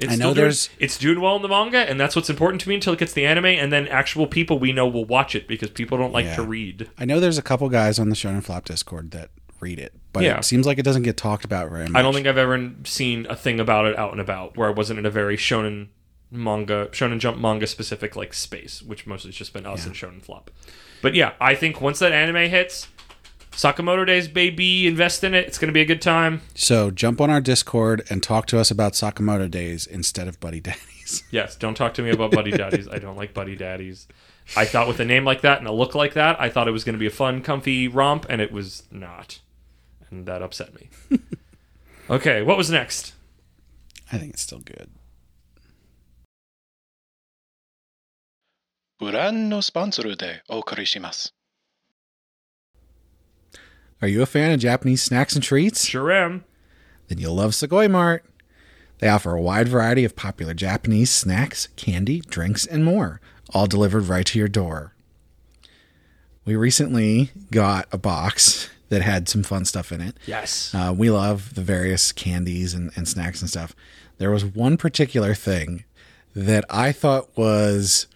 It's I know doing- there's- it's doing well in the manga, and that's what's important to me until it gets the anime, and then actual people we know will watch it because people don't like Yeah. to read. I know there's a couple guys on the Shonen Flop Discord that read it, but Yeah. it seems like it doesn't get talked about very much. I don't think I've ever seen a thing about it out and about where I wasn't in a very shonen manga, shonen jump manga specific like space, which mostly has just been us and shonen flop. But yeah, I think once that anime hits, Sakamoto Days, baby, invest in it. It's going to be a good time. So jump on our Discord and talk to us about Sakamoto Days instead of Buddy Daddies. Yes, don't talk to me about buddy daddies. I don't like buddy daddies. I thought with a name like that and a look like that, I thought it was going to be a fun, comfy romp, and it was not. And that upset me. okay, what was next? I think it's still good. ご覧のスポンサーでお送りします。 Are you a fan of Japanese snacks and treats? Sure am. Then you'll love Sugoi Mart. They offer a wide variety of popular Japanese snacks, candy, drinks, and more, all delivered right to your door. We recently got a box that had some fun stuff in it. Yes. Uh, we love the various candies and, and snacks and stuff. There was one particular thing that I thought was,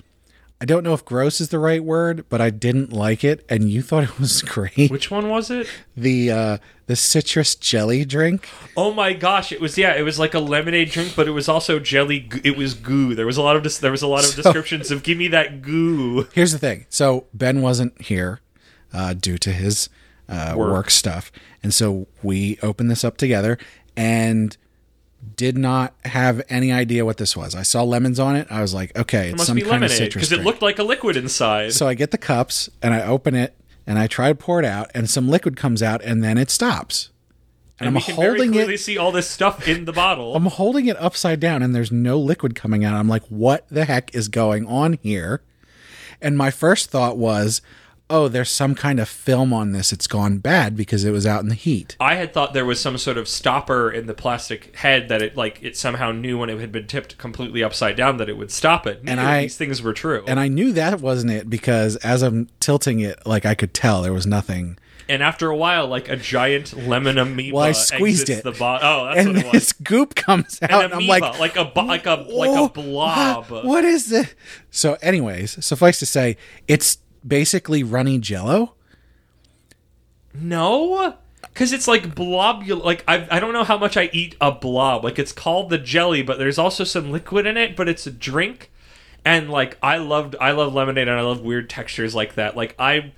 I don't know if gross is the right word, but I didn't like it, and you thought it was great. Which one was it? the uh, the citrus jelly drink. Oh my gosh! It was yeah. It was like a lemonade drink, but it was also jelly. It was goo. There was a lot of dis- there was a lot of So- descriptions of give me that goo. Here's the thing. So Ben wasn't here uh, due to his uh, Work. work. stuff, and so we opened this up together and did not have any idea what this was. I saw lemons on it. I was like, okay, It it's must some be kind of lemonade citrus because it looked like a liquid inside. so I get the cups and I open it and I try to pour it out, and some liquid comes out, and then it stops. And, and I'm very holding clearly it. see all this stuff in the bottle. I'm holding it upside down and there's no liquid coming out. I'm like, what the heck is going on here? And my first thought was, oh, there's some kind of film on this. It's gone bad because it was out in the heat. I had thought there was some sort of stopper in the plastic head that it like it somehow knew when it had been tipped completely upside down that it would stop it. Neither of I- these things were true. And I knew that wasn't it because as I'm tilting it, like I could tell there was nothing. And after a while, like a giant lemon amoeba Well, I squeezed it. the bottle. Oh, that's and what it was. this goop comes out, An and I'm like, like a bo- like a like "Oh, a blob. what- what is it? So, anyways, suffice to say, it's basically runny jello. No, because it's like blobul. Like I, I don't know how much I eat a blob. Like it's called the jelly, but there's also some liquid in it. But it's a drink, and like I loved, I love lemonade, and I love weird textures like that. Like I.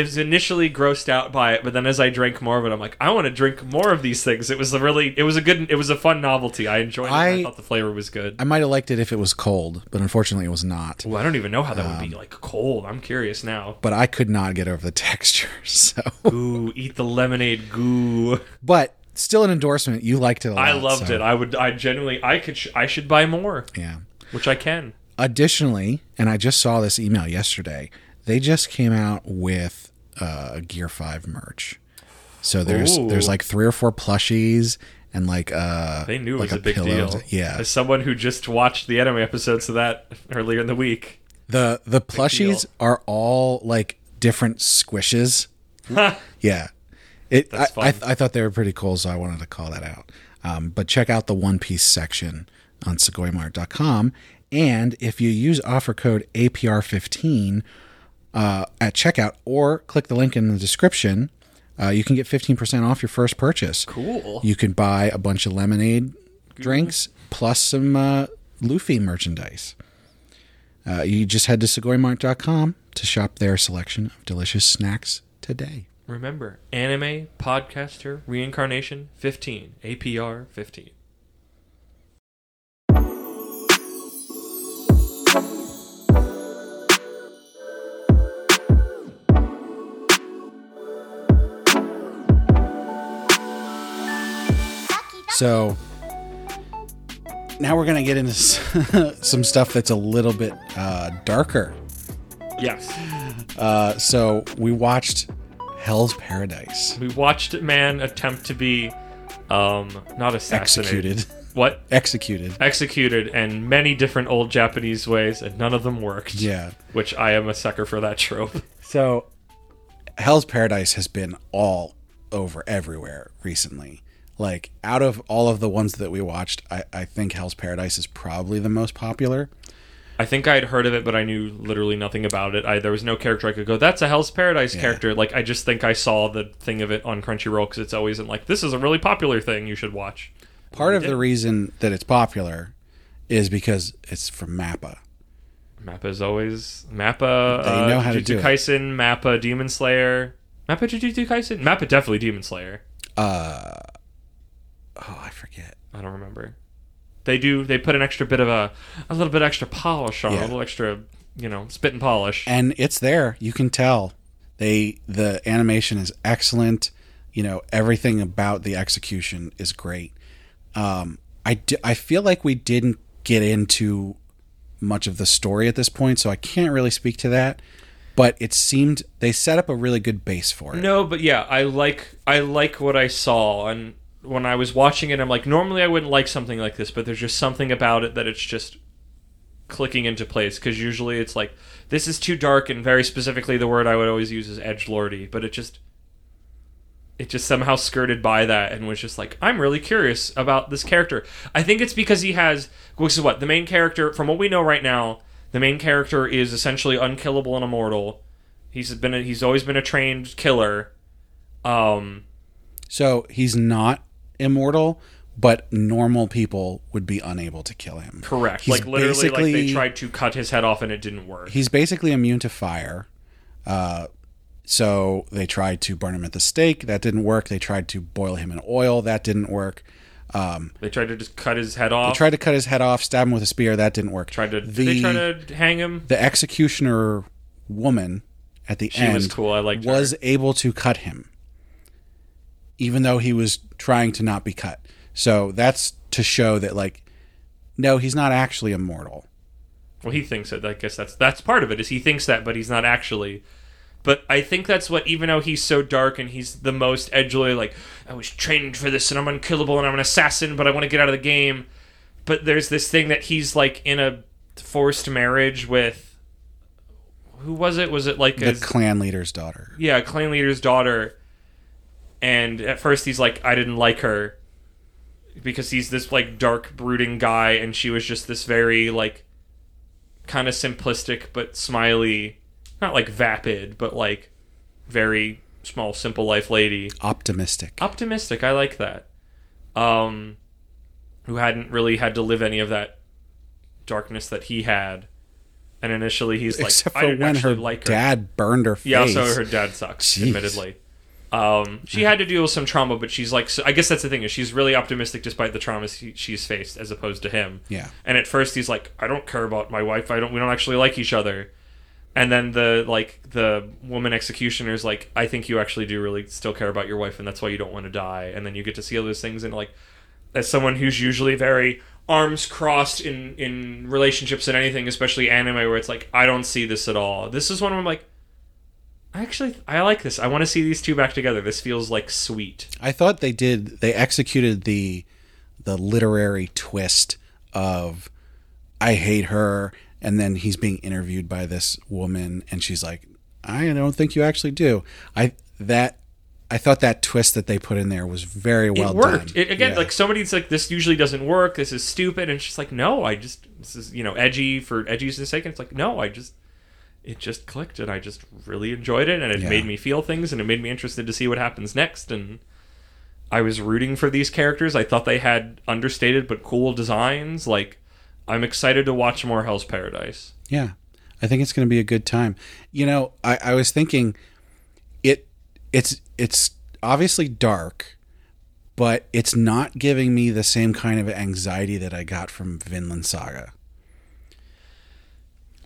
was initially grossed out by it, but then as I drank more of it, I'm like, I want to drink more of these things. It was a really, it was a good, it was a fun novelty. I enjoyed it. I, I- thought the flavor was good. I might have liked it if it was cold, but unfortunately, it was not. Well, I don't even know how that would Um, be like cold. I'm curious now. But I could not get over the texture. So, Ooh, eat the lemonade goo. but still an endorsement. You liked it a lot. I loved so, it. I would. I genuinely. I could. Sh- I should buy more, Yeah. which I can. Additionally, and I just saw this email yesterday. They just came out with uh, Gear Five merch. So there's Ooh. there's like three or four plushies and like uh They knew it like was a, big pillow. deal. Yeah. As someone who just watched the anime episodes of that earlier in the week. The the plushies are all like different squishes. Yeah. It I, I. I thought they were pretty cool, so I wanted to call that out. Um, but check out the One Piece section on SugoiMart.com. And if you use offer code APR15 uh, at checkout or click the link in the description, uh, you can get 15% off your first purchase. Cool. You can buy a bunch of lemonade drinks plus some uh, Luffy merchandise. Uh, you just head to SugoiMart.com to shop their selection of delicious snacks today. Remember, anime podcaster reincarnation 15 APR 15. So now we're going to get into some stuff that's a little bit uh, darker. Yes. Uh, so we watched Hell's Paradise We watched man attempt to be um not assassinated. executed. What? Executed. Executed in many different old Japanese ways and none of them worked. Yeah. Which I am a sucker for that trope. So Hell's Paradise has been all over everywhere recently. Like out of all of the ones that we watched, I, I think Hell's Paradise is probably the most popular. I think I'd heard of it, but I knew literally nothing about it. I, there was no character I could go, that's a Hell's Paradise character. Like, I just think I saw the thing of it on Crunchyroll because it's always in, like, this is a really popular thing you should watch. Part of did. the reason that it's popular is because it's from Mappa. Mappa is always. Mappa. They uh, know how to Jujutsu do it. Kaisen, Mappa, Demon Slayer. Mappa, Jujutsu Kaisen? Mappa, definitely Demon Slayer. Uh, oh, I forget. I don't remember. They do. They put an extra bit of a, a little bit extra polish on, Yeah. a little extra, you know, spit and polish. and it's there. You can tell. They the animation is excellent. You know everything about the execution is great. Um, I I feel like we didn't get into much of the story at this point, so I can't really speak to that. But it seemed they set up a really good base for it. No, but yeah, I like I like what I saw, and when I was watching it, I'm like, normally I wouldn't like something like this, but there's just something about it that it's just clicking into place. Because usually it's like this is too dark, and very specifically, the word I would always use is edge lordy, but it just it just somehow skirted by that and was just like, I'm really curious about this character. I think it's because he has, which is what the main character, from what we know right now, the main character is essentially unkillable and immortal. He's been a, he's always been a trained killer. Um, So he's not immortal, but normal people would be unable to kill him. correct. He's like literally, like they tried to cut his head off and it didn't work. he's basically immune to fire. Uh, so they tried to burn him at the stake. That didn't work. They tried to boil him in oil. That didn't work. They tried to just cut his head off. They tried to cut his head off, stab him with a spear. That didn't work. tried to. Did the they try to hang him? the executioner woman at the She end was cool. I liked her. was able to cut him, even though he was trying to not be cut. So that's to show that like, no, he's not actually immortal. Well, he thinks that. I guess that's that's part of it. Is he thinks that, but he's not actually. But I think that's what, even though he's so dark and he's the most edgily, like I was trained for this and I'm unkillable and I'm an assassin, but I want to get out of the game. But there's this thing that he's like in a forced marriage with. Who was it? Was it like The his, clan leader's daughter. yeah, clan leader's daughter. And at first he's like, I didn't like her because he's this like dark, brooding guy, and she was just this very like kind of simplistic but smiley, not like vapid, but like very small, simple life lady. Optimistic. Optimistic, I like that. Um, who hadn't really had to live any of that darkness that he had. And initially he's like, Except I for didn't when her like her. dad burned her face. Yeah, also her dad sucks, Jeez. admittedly. Um, she had to deal with some trauma, but she's like, so I guess that's the thing is she's really optimistic despite the traumas he, she's faced, as opposed to him. Yeah. And at first he's like, I don't care about my wife. I don't. We don't actually like each other. and then the like the woman executioner's like, I think you actually do really still care about your wife, and that's why you don't want to die. And then you get to see all those things, and like, as someone who's usually very arms crossed in in relationships and anything, especially anime, where it's like I don't see this at all. This is one where I'm like, actually, I like this. I want to see these two back together. This feels like sweet. I thought they did. They executed the the literary twist of I hate her, and then he's being interviewed by this woman, and she's like, I don't think you actually do. I that I thought that twist that they put in there was very well it worked. done. It, again, Yeah. like somebody's like, this usually doesn't work. This is stupid, and she's like, no, I just this is you know edgy for edgy's sake. And it's like, no, I just it just clicked, and I just really enjoyed it, and it Yeah. made me feel things, and it made me interested to see what happens next, and. I was rooting for these characters. I thought they had understated but cool designs. Like, I'm excited to watch more Hell's Paradise. Yeah, I think it's going to be a good time. You know, I, I was thinking it it's it's obviously dark, but it's not giving me the same kind of anxiety that I got from Vinland Saga.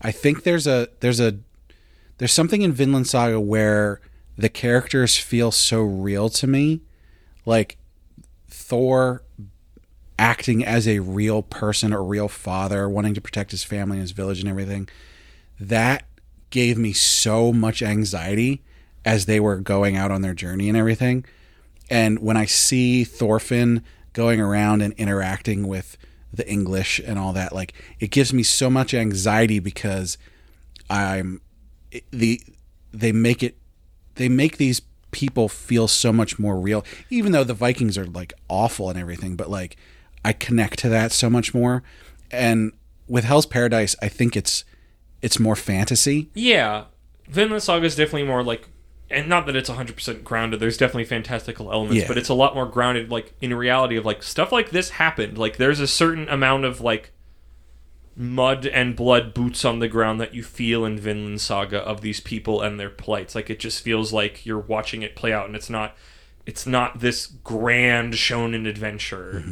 I think there's a there's a there's something in Vinland Saga where the characters feel so real to me, like Thors acting as a real person, a real father, wanting to protect his family and his village and everything. That gave me so much anxiety as they were going out on their journey and everything. And when I see Thorfinn going around and interacting with the English and all that, like it gives me so much anxiety because I'm the they make it they make these people feel so much more real even though the Vikings are like awful and everything but like I connect to that so much more. And with Hell's Paradise I think it's it's more fantasy. Yeah, Vinland Saga is definitely more like, and not that it's 100% grounded. There's definitely fantastical elements, Yeah. but it's a lot more grounded, like in reality of like stuff like this happened. Like there's a certain amount of like mud and blood boots on the ground that you feel in Vinland Saga of these people and their plights. Like it just feels like you're watching it play out, and it's not, it's not this grand shonen adventure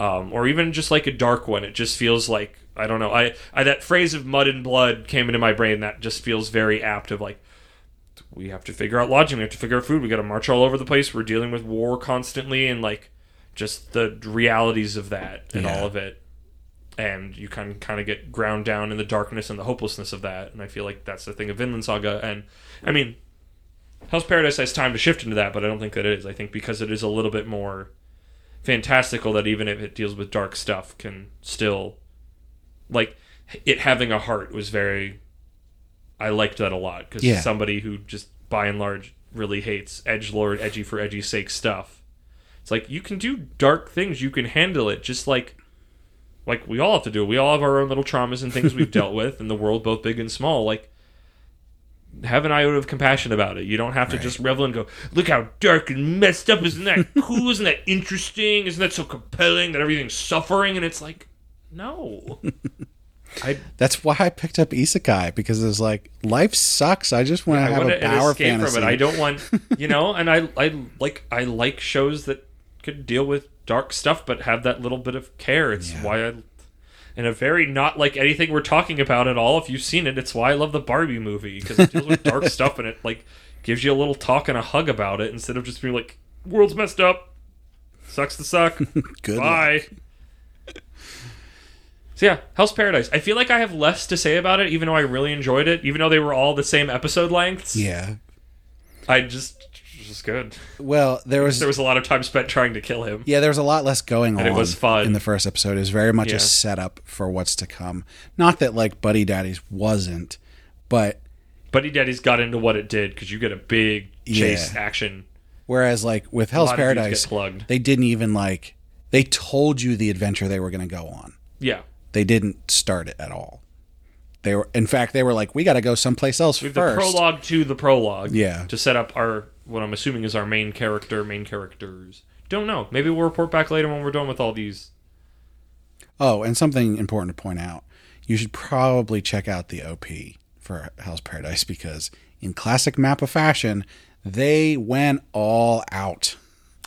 um, or even just like a dark one. It just feels like I don't know. I, I that phrase of mud and blood came into my brain. That just feels very apt. Of like, we have to figure out lodging. We have to figure out food. We got to march all over the place. We're dealing with war constantly, and like just the realities of that and Yeah. all of it. And you can kind of get ground down in the darkness and the hopelessness of that. And I feel like that's the thing of Vinland Saga. And I mean, Hell's Paradise has time to shift into that, but I don't think that it is. I think because it is a little bit more fantastical that even if it deals with dark stuff can still like it having a heart was very I liked that a lot because Yeah. somebody who just by and large really hates edge lord edgy for edgy's sake stuff. It's like you can do dark things, you can handle it just like like we all have to do. We all have our own little traumas and things we've dealt with in the world, both big and small. Like have an iota of compassion about it. You don't have to just revel and go, look how dark and messed up. Isn't that cool? Isn't that interesting? Isn't that so compelling that everything's suffering? And it's like, no. I That's why I picked up Isekai because it was like life sucks. I just want to I have a power fantasy. from it. I don't want, you know, and I, I like, I like shows that could deal with dark stuff, but have that little bit of care. It's Yeah. why I, in a very not like anything we're talking about at all. If you've seen it, it's why I love the Barbie movie because it deals with dark stuff and it like gives you a little talk and a hug about it instead of just being like, world's messed up, sucks to suck. Good. Bye. So yeah, Hell's Paradise. I feel like I have less to say about it, even though I really enjoyed it. Even though they were all the same episode lengths, Yeah. I just it was just good. Well, there was There was a lot of time spent trying to kill him. yeah, there was a lot less going on. It was fun. in the first episode. It was very much Yeah. a setup for what's to come. Not that like Buddy Daddies wasn't, but Buddy Daddy's got into what it did because you get a big chase Yeah. action. whereas like with Hell's lot of dudes Paradise, they didn't even like they told you the adventure they were going to go on. Yeah, They didn't start it at all. They were, in fact, they were like, "We got to go someplace else we have first. the prologue to the prologue. Yeah. to set up our what I'm assuming is our main character, main characters. Don't know. Maybe we'll report back later when we're done with all these. Oh, and something important to point out: you should probably check out the OP for Hell's Paradise because, in classic Mappa fashion, they went all out.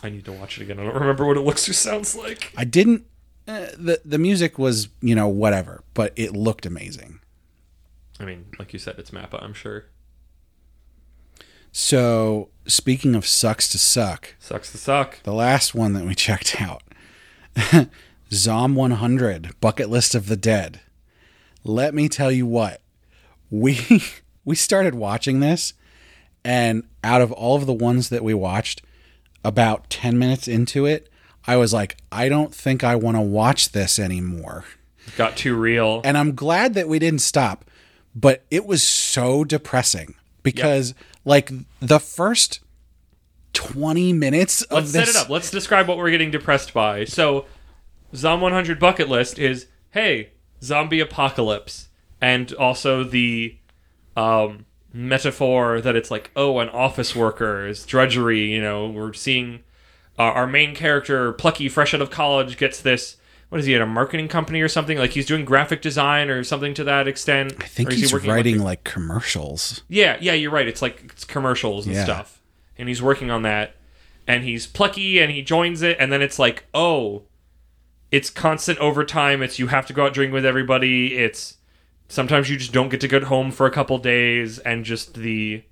I need to watch it again. I don't remember what it looks or sounds like. I didn't. Uh, the the music was you know whatever, but it looked amazing. I mean, like you said, it's Mappa. I'm sure. So, speaking of sucks to suck, Sucks to suck. the last one that we checked out Zom 100 Bucket List of the Dead. Let me tell you what. We we started watching this and out of all of the ones that we watched about 10 minutes into it, I was like, I don't think I want to watch this anymore. Got too real. And I'm glad that we didn't stop, but it was so depressing because like the first 20 minutes of Let's this set it up. Let's describe what we're getting depressed by. So, Zom 100 bucket list is hey, zombie apocalypse, and also the um, metaphor that it's like oh, an office worker is drudgery. You know, we're seeing uh, our main character, plucky, fresh out of college, gets this. What is he at a marketing company or something? Like he's doing graphic design or something to that extent. I think is he he's working, like, writing like commercials. yeah, yeah, you're right. It's like it's commercials and Yeah. stuff. And he's working on that. And he's plucky and he joins it and then it's like, "Oh, it's constant overtime. It's you have to go out drink with everybody. It's sometimes you just don't get to get home for a couple days and just the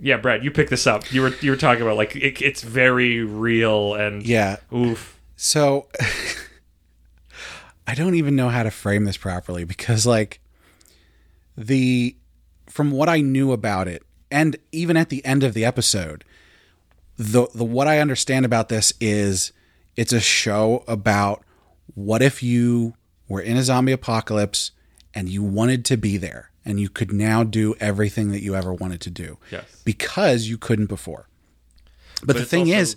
Yeah, Brad, you picked this up. You were you were talking about like it, it's very real and Yeah. oof. So I don't even know how to frame this properly because like the from what I knew about it and even at the end of the episode the the what I understand about this is it's a show about what if you were in a zombie apocalypse and you wanted to be there and you could now do everything that you ever wanted to do Yes. because you couldn't before. But, the thing also- is,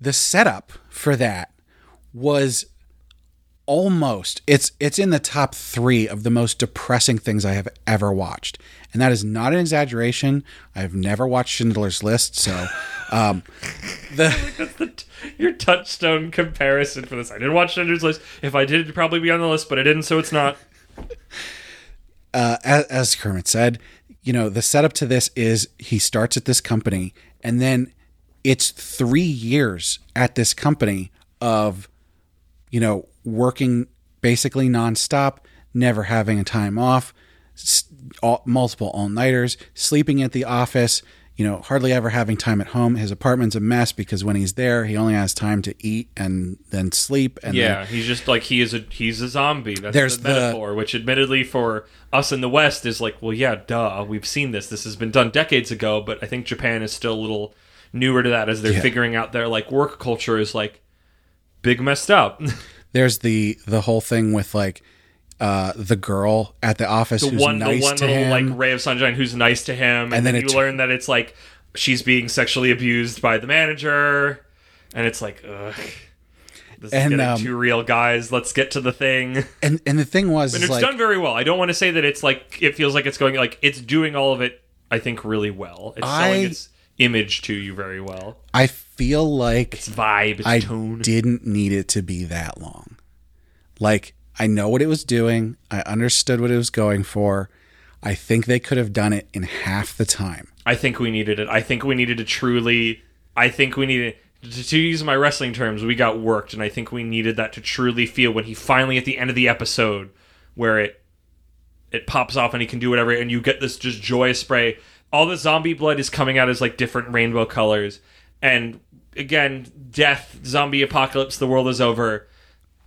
the setup for that was almost it's it's in the top three of the most depressing things I have ever watched, and that is not an exaggeration. I have never watched Schindler's List, so um, the the t- your touchstone comparison for this. I didn't watch Schindler's List. If I did, it'd probably be on the list, but I didn't, so it's not. uh, as, as Kermit said, you know, the setup to this is he starts at this company and then it's three years at this company of, you know, working basically nonstop, never having a time off, all, multiple all nighters, sleeping at the office, you know, hardly ever having time at home. His apartment's a mess because when he's there, he only has time to eat and then sleep. And then Yeah, he's just like he is a he's a zombie. That's There's the the- metaphor, which admittedly for us in the West is like, well, yeah, duh, we've seen this. This has been done decades ago, but I think Japan is still a little newer to that as they're Yeah. figuring out their like work culture is like big messed up. there's the the whole thing with like uh the girl at the office the who's one nice the one to little him. like ray of sunshine who's nice to him, and, And then, then you it- learn that it's like she's being sexually abused by the manager, and it's like, ugh. This is getting um, too real, guys. Let's get to the thing. and and the thing was And it's like done very well. I don't want to say that it's like it feels like it's going like it's doing all of it. I think really well. It's selling I- its image to you very well. I feel like Its vibe, its I tone. didn't need it to be that long. Like I know what it was doing. I understood what it was going for. I think they could have done it in half the time. I think we needed it. I think we needed to truly. I think we needed to, to use my wrestling terms. We got worked, and I think we needed that to truly feel when he finally at the end of the episode, where it it pops off and he can do whatever, and you get this just joyous spray. All the zombie blood is coming out as like different rainbow colors, and again, death, zombie apocalypse, the world is over.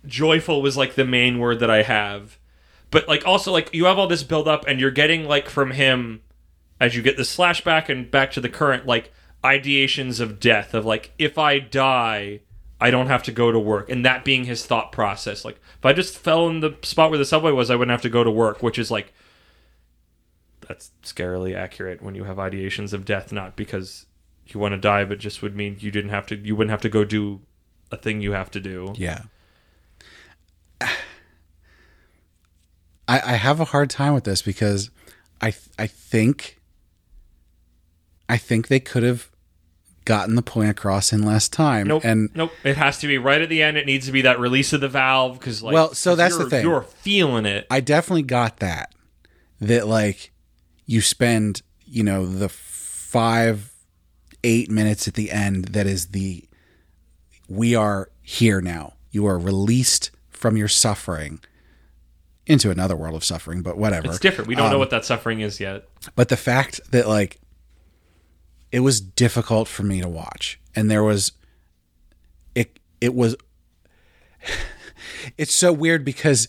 Joyful was like the main word that I have, but like also like you have all this build up, and you're getting like from him as you get this flashback and back to the current like ideations of death of like if i die i don't have to go to work. And that being his thought process. Like if i just fell in the spot where the subway was i wouldn't have to go to work which is like that's scarily accurate when you have ideations of death not because you want to die but just would mean you didn't have to you wouldn't have to go do a thing you have to do. Yeah. I, I have a hard time with this because I I think I think they could have gotten the point across in less time. Nope. And nope. It has to be right at the end. It needs to be that release of the valve because, like, Well, so that's the thing. You're feeling it. I definitely got that. That like you spend, you know, the five, eight minutes at the end that is the we are here now. You are released from your suffering into another world of suffering, but whatever. It's different. We don't Um, know what that suffering is yet. but the fact that like it was difficult for me to watch and there was it it was it's so weird because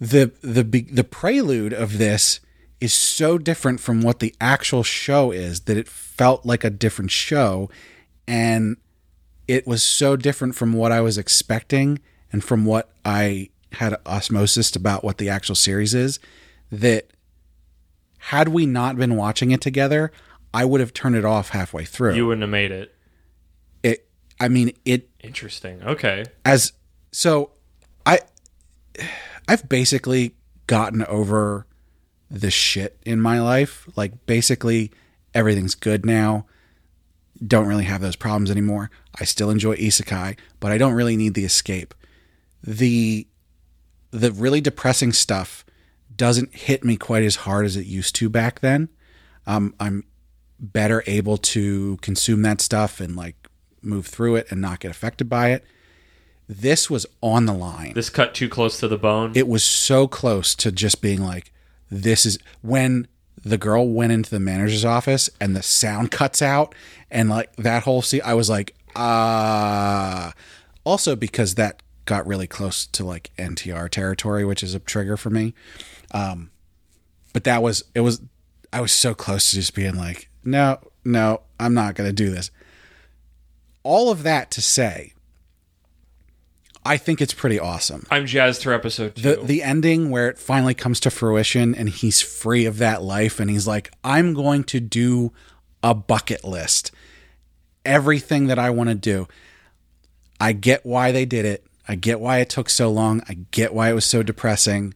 the the the prelude of this is so different from what the actual show is that it felt like a different show and it was so different from what I was expecting and from what I had osmosis about what the actual series is that had we not been watching it together, I would have turned it off halfway through. You wouldn't have made it. it I mean it Interesting. Okay. as so I I've basically gotten over the shit in my life. Like basically everything's good now. Don't really have those problems anymore. I still enjoy isekai, but I don't really need the escape. The the really depressing stuff doesn't hit me quite as hard as it used to back then. Um, I'm better able to consume that stuff and like move through it and not get affected by it. This was on the line. This cut too close to the bone. It was so close to just being like, this is when the girl went into the manager's office and the sound cuts out and like that whole scene, I was like, ah. Also because that got really close to like NTR territory, which is a trigger for me. Um, but that was it was I was so close to just being like, no, no, I'm not going to do this. All of that to say, I think it's pretty awesome. I'm jazzed for episode two. The the ending where it finally comes to fruition and he's free of that life and he's like, I'm going to do a bucket list. Everything that I want to do. I get why they did it. I get why it took so long. I get why it was so depressing.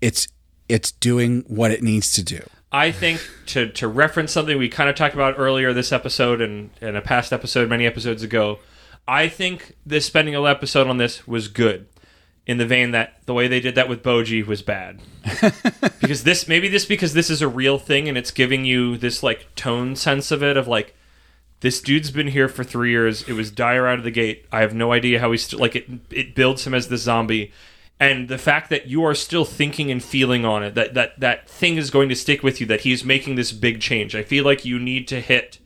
It's it's doing what it needs to do. I think to to reference something we kind of talked about earlier this episode and in a past episode many episodes ago, I think this spending a episode on this was good. In the vein that the way they did that with Bojji was bad. because this maybe this because this is a real thing and it's giving you this like tone sense of it of like this dude's been here for three years. It was dire out of the gate. I have no idea how he's st- like it. It builds him as the zombie, and the fact that you are still thinking and feeling on it, that that that thing is going to stick with you. That he's making this big change. I feel like you need to hit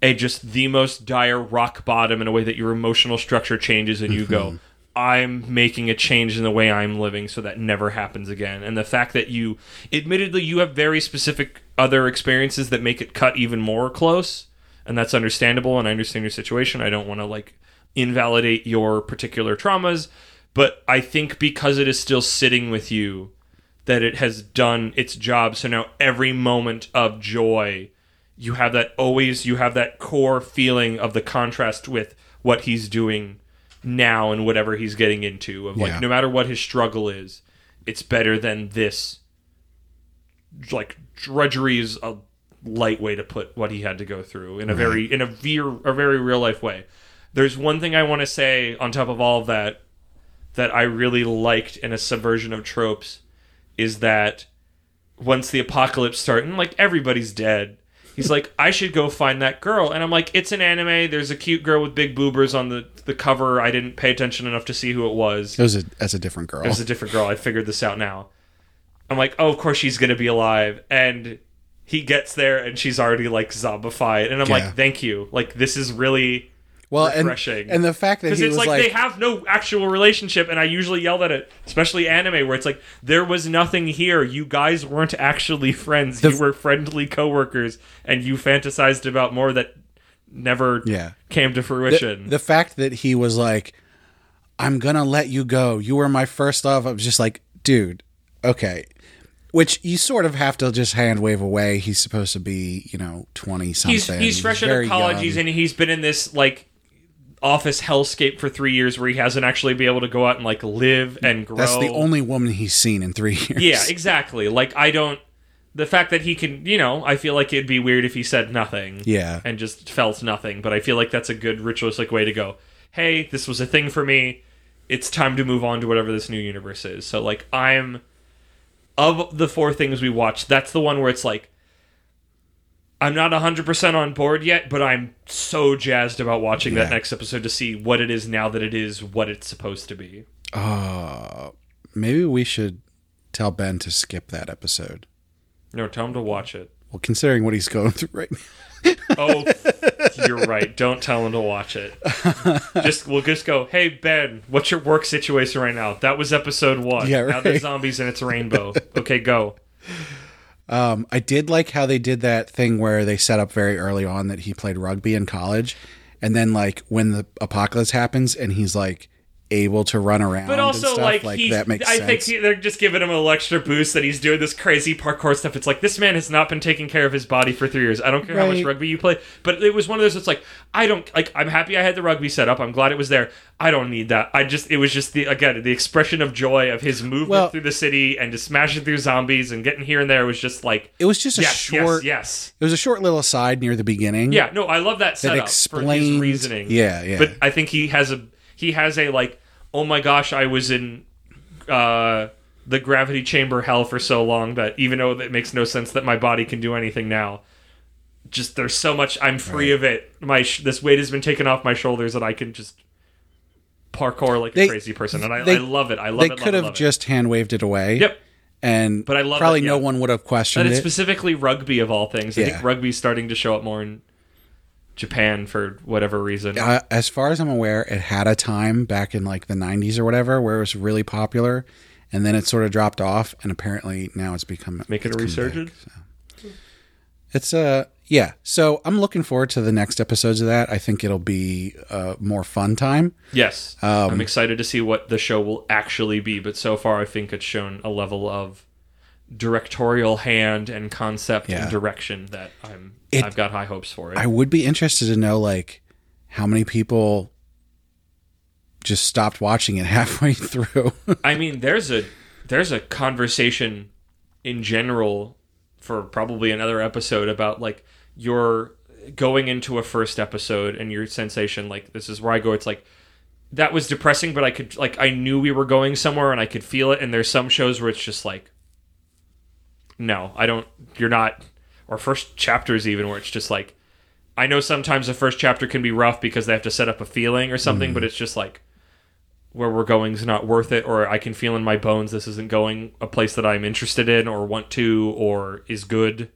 a just the most dire rock bottom in a way that your emotional structure changes, and you go. Mm-hmm. I'm making a change in the way I'm living so that never happens again. And the fact that you, admittedly, you have very specific other experiences that make it cut even more close and that's understandable and I understand your situation. I don't want to like invalidate your particular traumas, but I think because it is still sitting with you that it has done its job. So now every moment of joy, you have that always you have that core feeling of the contrast with what he's doing now and whatever he's getting into of like Yeah. no matter what his struggle is, it's better than this like drudgery is a light way to put what he had to go through in a very in a veer a very real life way. There's one thing I want to say on top of all of that that I really liked in a subversion of tropes is that once the apocalypse started, and like everybody's dead, he's like, I should go find that girl. And I'm like, it's an anime. There's a cute girl with big boobers on the, the cover. I didn't pay attention enough to see who it was. It was a, as a different girl. It was a different girl. I figured this out now. I'm like, oh, of course she's gonna be alive. And he gets there and she's already like zombified. And I'm Yeah. like, thank you. Like this is really well, and, refreshing. and the fact that because he it's was like, like, they have no actual relationship. And I usually yell at it, especially anime, where it's like there was nothing here. You guys weren't actually friends. you were friendly coworkers, and you fantasized about more that never Yeah. came to fruition. the fact that he was like, I'm gonna let you go. You were my first love. I was just like, dude, okay. Which you sort of have to just hand wave away. He's supposed to be, you know, twenty something. he's he's fresh out very of college. young. He's and he's been in this like office hellscape for three years where he hasn't actually been able to go out and like live and grow. That's the only woman he's seen in three years. Yeah, exactly. Like I don't. The fact that he can, you know, I feel like it'd be weird if he said nothing. Yeah. And just felt nothing. But I feel like that's a good ritualistic way to go. Hey, this was a thing for me. It's time to move on to whatever this new universe is. So like I'm of the four things we watched, that's the one where it's like I'm not 100% on board yet, but I'm so jazzed about watching that next episode to see what it is now that it is what it's supposed to be. Uh, maybe we should tell Ben to skip that episode. No, tell him to watch it. Well, considering what he's going through right now. Oh, you're right. Don't tell him to watch it. Just we'll just go. Hey Ben, what's your work situation right now? That was episode one. Yeah, right. Now there's zombies and it's a rainbow. Okay, go. Um, I did like how they did that thing where they set up very early on that he played rugby in college, and then like when the apocalypse happens and he's like able to run around, But also, and stuff, like, he, that makes I sense. think he, they're just giving him a little extra boost that he's doing this crazy parkour stuff. It's like this man has not been taking care of his body for three years. I don't care how much rugby you play, but it was one of those. It's like I don't like. I'm happy I had the rugby set up. I'm glad it was there. I don't need that. I just it was just the again the expression of joy of his movement Well- through the city and just smashing through zombies and getting here and there was just like it was just a yes, short. yes, yes. It was a short little aside near the beginning. Yeah, no, I love that that setup for his explains reasoning. Yeah, yeah. But I think he has a he has a like, oh my gosh, I was in uh the gravity chamber hell for so long that even though it makes no sense that my body can do anything now, just there's so much I'm free Right. of it. My sh- this weight has been taken off my shoulders that I can just parkour like They- a crazy person, and I, they- I love it. I love they it. love could have just hand waved it away. yep. and But I love probably it, no one would have questioned And it's it. specifically rugby of all things. I Yeah. think rugby's starting to show up more in Japan for whatever reason. uh, as far as I'm aware, it had a time back in like the 90s or whatever where it was really popular, and then it sort of dropped off, and apparently now it's become Making it's a come back, resurgence? so. It's uh yeah. So I'm looking forward to the next episodes of that. I think it'll be a more fun time. Yes, Um, I'm excited to see what the show will actually be. But so far, I think it's shown a level of directorial hand and concept Yeah. and direction that I'm It- I've got high hopes for it. I would be interested to know like how many people just stopped watching it halfway through. I mean, there's a there's a conversation in general for probably another episode about like your going into a first episode and your sensation like this is where I go it's like that was depressing but I could like I knew we were going somewhere and I could feel it and there's some shows where it's just like no, I don't you're not or first chapters even where it's just like I know sometimes the first chapter can be rough because they have to set up a feeling or something, but hmm. it's just like where we're going is not worth it, or I can feel in my bones this isn't going a place that I'm interested in or want to or is good.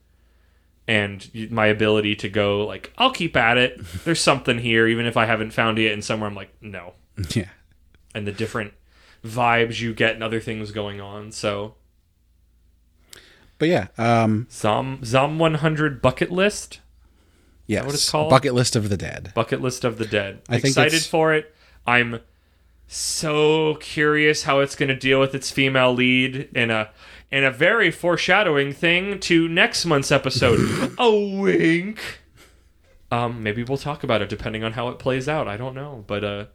And my ability to go like I'll keep at it. There's something here, even if I haven't found it. And somewhere I'm like no, yeah. and the different vibes you get and other things going on. So But yeah, um Zom Zom 100 bucket list. yes. what it's called? Bucket list of the dead. Bucket List of the Dead. I Excited for it. I'm so curious how it's going to deal with its female lead in a in a very foreshadowing thing to next month's episode. a wink. Um, maybe we'll talk about it depending on how it plays out. I don't know, but uh,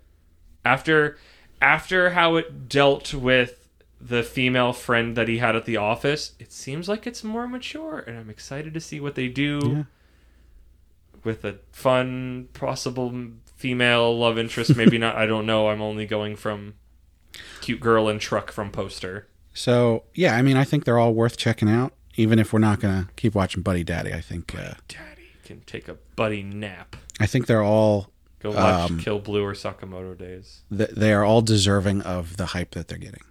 after after how it dealt with the female friend that he had at the office, it seems like it's more mature, and I'm excited to see what they do Yeah. with a fun possible female love interest. Maybe not. I don't know. I'm only going from cute girl and truck from poster. So yeah, I mean, I think they're all worth checking out, even if we're not gonna keep watching Buddy Daddy. I think uh, Daddy can take a buddy nap. I think they're all Go watch Um, Kill Blue or Sakamoto Days. th- they are all deserving of the hype that they're getting.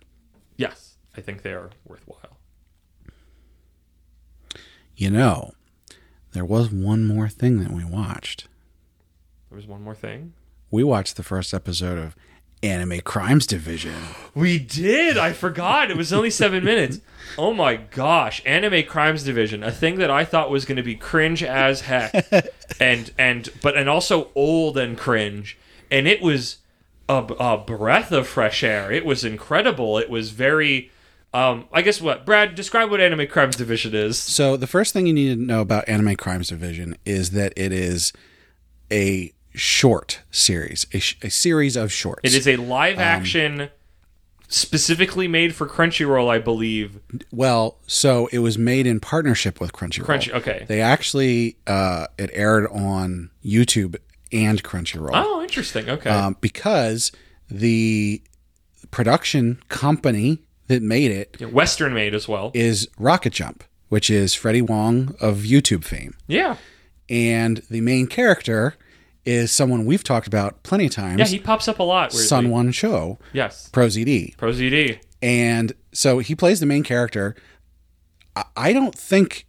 Yes, I think they are worthwhile. You know, there was one more thing that we watched. There was one more thing. We watched the first episode of Anime Crimes Division. We did. I forgot. It was only seven minutes. Oh my gosh! Anime Crimes Division, a thing that I thought was going to be cringe as heck, and and but and also old and cringe, and it was a, a breath of fresh air. It was incredible. It was very. Um, I guess what Brad describe what Anime Crimes Division is. So the first thing you need to know about Anime Crimes Division is that it is a short series, a, sh- a series of shorts. It is a live action, specifically made for Crunchyroll, I believe. Well, so it was made in partnership with Crunchyroll. Crunchy. Okay. They actually uh, it aired on YouTube and Crunchyroll Oh, interesting. Okay. um, because the production company that made it Yeah, Western made as well. is RocketJump, which is Freddie Wong of YouTube fame, Yeah. and the main character is someone we've talked about plenty of times. Yeah, he pops up a lot. Sun One Show, Yes. ProZD. Pro ZD. and so he plays the main character. I don't think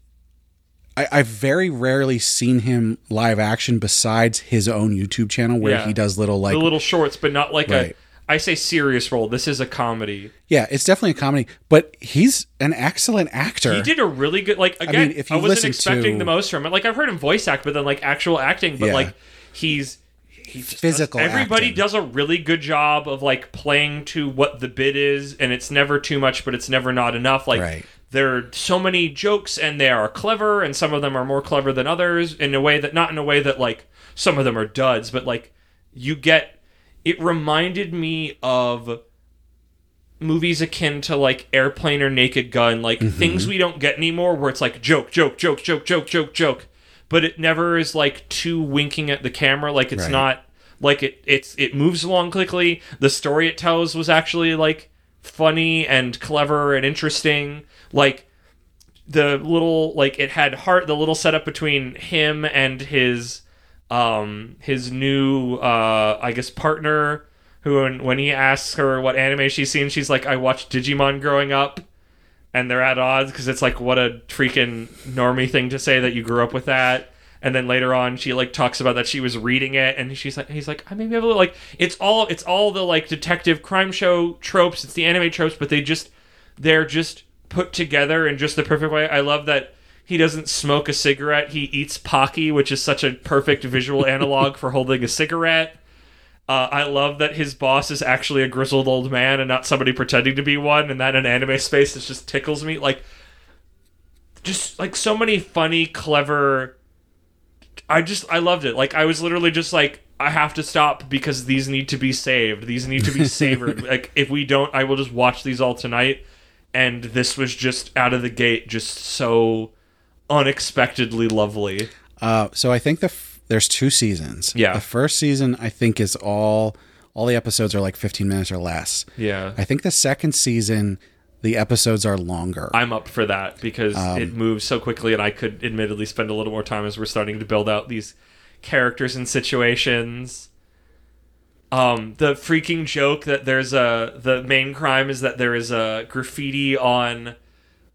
I, I've very rarely seen him live action besides his own YouTube channel where Yeah. he does little like The little shorts, but not like Right. a. I say serious role. This is a comedy. yeah, it's definitely a comedy, but he's an excellent actor. He did a really good. Like again, I, mean, if you wasn't listen expecting to- the most from it. Like I've heard him voice act, but then like actual acting. But Yeah. like he's he just Physical does- everybody acting. does a really good job of like playing to what the bit is, and it's never too much, but it's never not enough. Like Right. There are so many jokes, and they are clever, and some of them are more clever than others in a way that not in a way that like some of them are duds, but like you get. It reminded me of movies akin to like Airplane or Naked Gun, like Mm-hmm. things we don't get anymore, where it's like joke, joke, joke, joke, joke, joke, joke, but it never is like too winking at the camera. Like it's Right. not like it. It's it moves along quickly. The story it tells was actually like funny and clever and interesting. Like the little like it had heart. The little setup between him and his um his new uh I guess partner who when, when he asks her what anime she's seen she's like I watched Digimon growing up and they're at odds because it's like what a freaking normie thing to say that you grew up with that and then later on she like talks about that she was reading it and she's like he's like I maybe have a little like it's all it's all the like detective crime show tropes it's the anime tropes but they just they're just put together in just the perfect way I love that he doesn't smoke a cigarette he eats pocky which is such a perfect visual analog for holding a cigarette uh, I love that his boss is actually a grizzled old man and not somebody pretending to be one, and that in anime space it just tickles me. Like, just like so many funny, clever. I just I loved it. Like I was literally just like I have to stop because these need to be saved. These need to be savored. like if we don't, I will just watch these all tonight. And this was just out of the gate, just so unexpectedly lovely. Uh, so I think the f- there's two seasons. Yeah. the first season I think is all all the episodes are like 15 minutes or less. Yeah. I think the second season the episodes are longer. I'm up for that because Um, it moves so quickly, and I could admittedly spend a little more time as we're starting to build out these characters and situations. Um, the freaking joke that there's a the main crime is that there is a graffiti on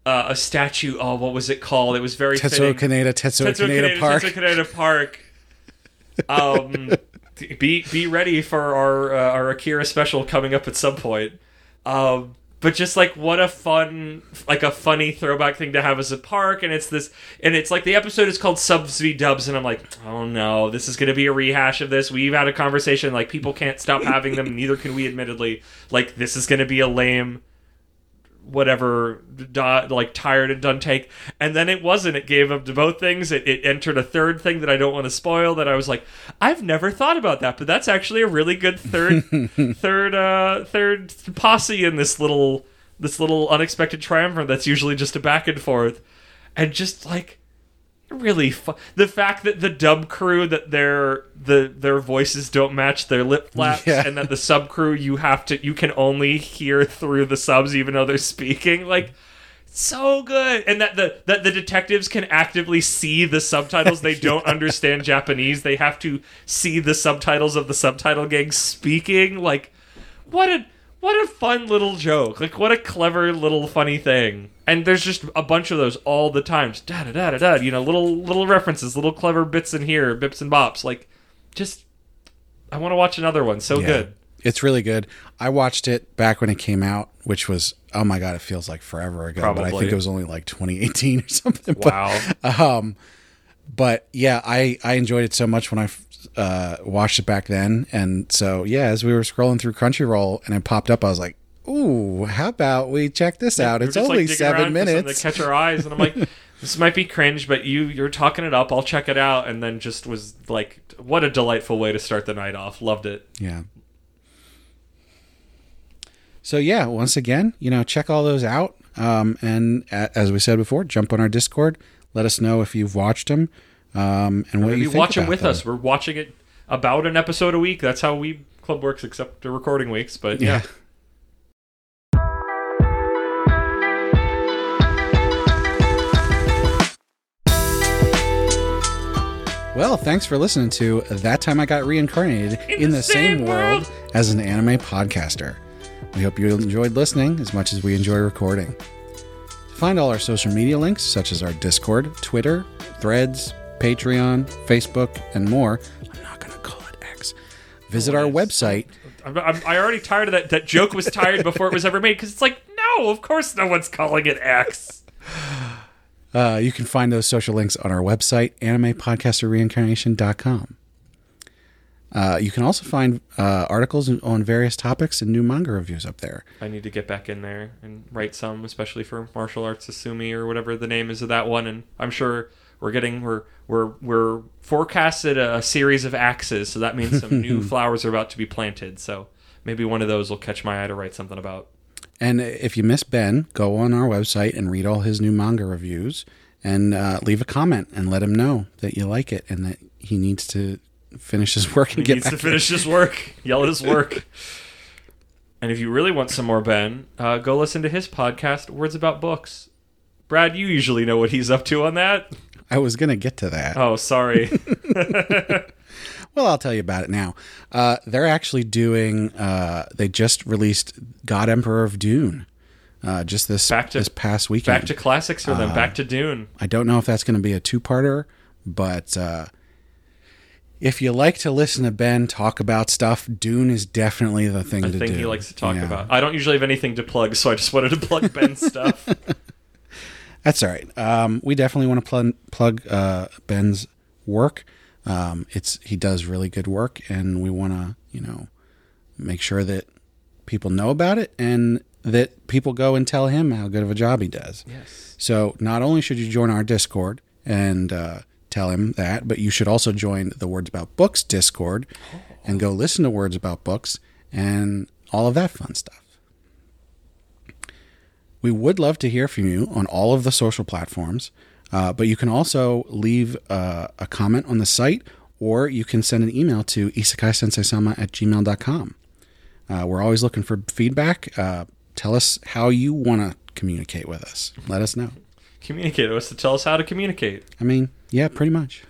uh, a statue. Oh, what was it called? It was very Tetsuo fitting. Kaneda, Tetsuo Tetsuo Kaneda Kaneda, Park. Tetsuo Kaneda Park. Um, be be ready for our uh, our Akira special coming up at some point. Um, but just like what a fun, like a funny throwback thing to have as a park, and it's this, and it's like the episode is called Subs v Dubs, and I'm like, oh no, this is going to be a rehash of this. We've had a conversation, like people can't stop having them, neither can we, admittedly. Like this is going to be a lame whatever like tired and done take. And then it wasn't. It gave up to both things. It, it entered a third thing that i don't want to spoil that i was like i've never thought about that but that's actually a really good third third uh third posse in this little this little unexpected triumvirate that's usually just a back and forth. And just like really fu- the fact that the dub crew that their the their voices don't match their lip flaps Yeah. and that the sub crew you have to you can only hear through the subs even though they're speaking like so good. And that the that the detectives can actively see the subtitles. They don't understand japanese. They have to see the subtitles of the subtitle gang speaking. Like what a what a fun little joke. Like what a clever little funny thing and there's just a bunch of those all the time just da da da da da you know little little references little clever bits in here bips and bops like just i want to watch another one so Yeah. good It's really good. I watched it back when it came out, which was oh my god, it feels like forever ago. Probably. But I think it was only like 2018 or something. wow But, um, but yeah, I I enjoyed it so much when I uh, watched it back then, and so yeah, as we were scrolling through Crunchyroll and it popped up, I was like, ooh, how about we check this out? It's like, only digging seven around for something minutes. to catch our eyes, and I'm like, this might be cringe, but you you're talking it up. I'll check it out, and then just was like, what a delightful way to start the night off. Loved it. Yeah. So yeah, once again, you know, check all those out. Um, and a- as we said before, jump on our Discord. Let us know if you've watched them. Um, and what Maybe you think watch them with them. us. We're watching it about an episode a week. That's how we club works, except the recording weeks. But yeah. Yeah. Well, thanks for listening to That Time I Got Reincarnated in, the, same, world as an anime podcaster. We hope you enjoyed listening as much as we enjoy recording. To find all our social media links, such as our Discord, Twitter, Threads, Patreon, Facebook, and more, I'm not going to call it X. Visit our website. I'm, I'm, I already tired of that. That joke was tired before it was ever made because it's like, no, of course no one's calling it X. Uh, you can find those social links on our website, animepodcasterreincarnation.com. Uh, you can also find uh, articles on various topics and new manga reviews up there. I need to get back in there and write some, especially for martial arts Asumi or whatever the name is of that one. And I'm sure we're getting we're we're we're forecasted a, series of axes, so that means some new flowers are about to be planted. So maybe one of those will catch my eye to write something about. And if you miss Ben, go on our website and read all his new manga reviews and uh, leave a comment and let him know that you like it and that he needs to finish his work and He get needs back to finish his work, yell at his work. and if you really want some more Ben, uh, go listen to his podcast, Words About Books. Brad, you usually know what he's up to on that. I was going to get to that. Oh, sorry. Well, I'll tell you about it now. Uh, they're actually doing. Uh, they just released God Emperor of Dune. Uh, just this Back to- this past weekend. back to classics for them. Uh, back to Dune. I don't know if that's going to be a two-parter, but uh, if you like to listen to Ben talk about stuff, Dune is definitely the thing I to think do. he likes to talk Yeah. about. I don't usually have anything to plug, so I just wanted to plug Ben's stuff. That's all right. Um, we definitely want to plug, plug uh, Ben's work. Um, it's he does really good work, and we want to you know make sure that people know about it and that people go and tell him how good of a job he does. Yes. So not only should you join our Discord and uh, tell him that, but you should also join the Words About Books Discord and go listen to Words About Books and all of that fun stuff. We would love to hear from you on all of the social platforms, uh, but you can also leave uh, a comment on the site or you can send an email to isekai at gmail.com. Uh, we're always looking for feedback. Uh, tell us how you want to communicate with us. Let us know. Communicate with us to tell us how to communicate. I mean, yeah, pretty much.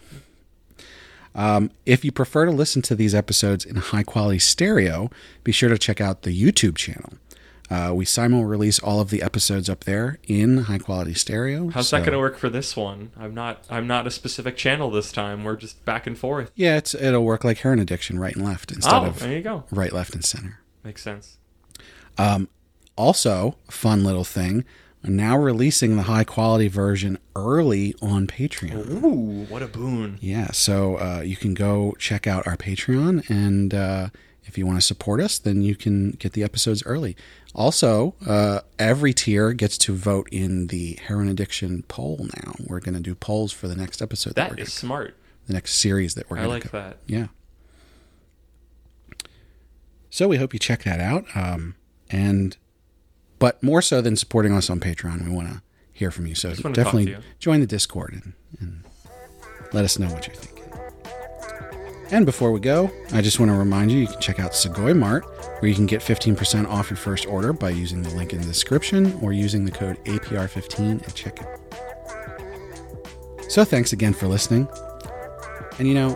Um, if you prefer to listen to these episodes in high quality stereo, be sure to check out the YouTube channel. Uh, we simul release all of the episodes up there in high quality stereo. How's so- that going to work for this one? I'm not. I'm not a specific channel this time. We're just back and forth. Yeah, it's it'll work like Heron Addiction, right and left instead oh, of there you go. right, left, and center. Makes sense. Also, fun little thing. We're now releasing the high quality version early on Patreon. Ooh, what a boon! Yeah, so uh, you can go check out our Patreon, and uh, if you want to support us, then you can get the episodes early. Also, uh, every tier gets to vote in the heroin addiction poll. Now we're going to do polls for the next episode. That we're is smart. the next series that we're I going like to that. Yeah. So we hope you check that out. Um, and but more so than supporting us on Patreon, we want to hear from you. So definitely you. join the Discord and, and let us know what you're thinking. And before we go, I just want to remind you you can check out Sugoi Mart, where you can get 15% off your first order by using the link in the description or using the code APR15 at checkout. So thanks again for listening. And you know,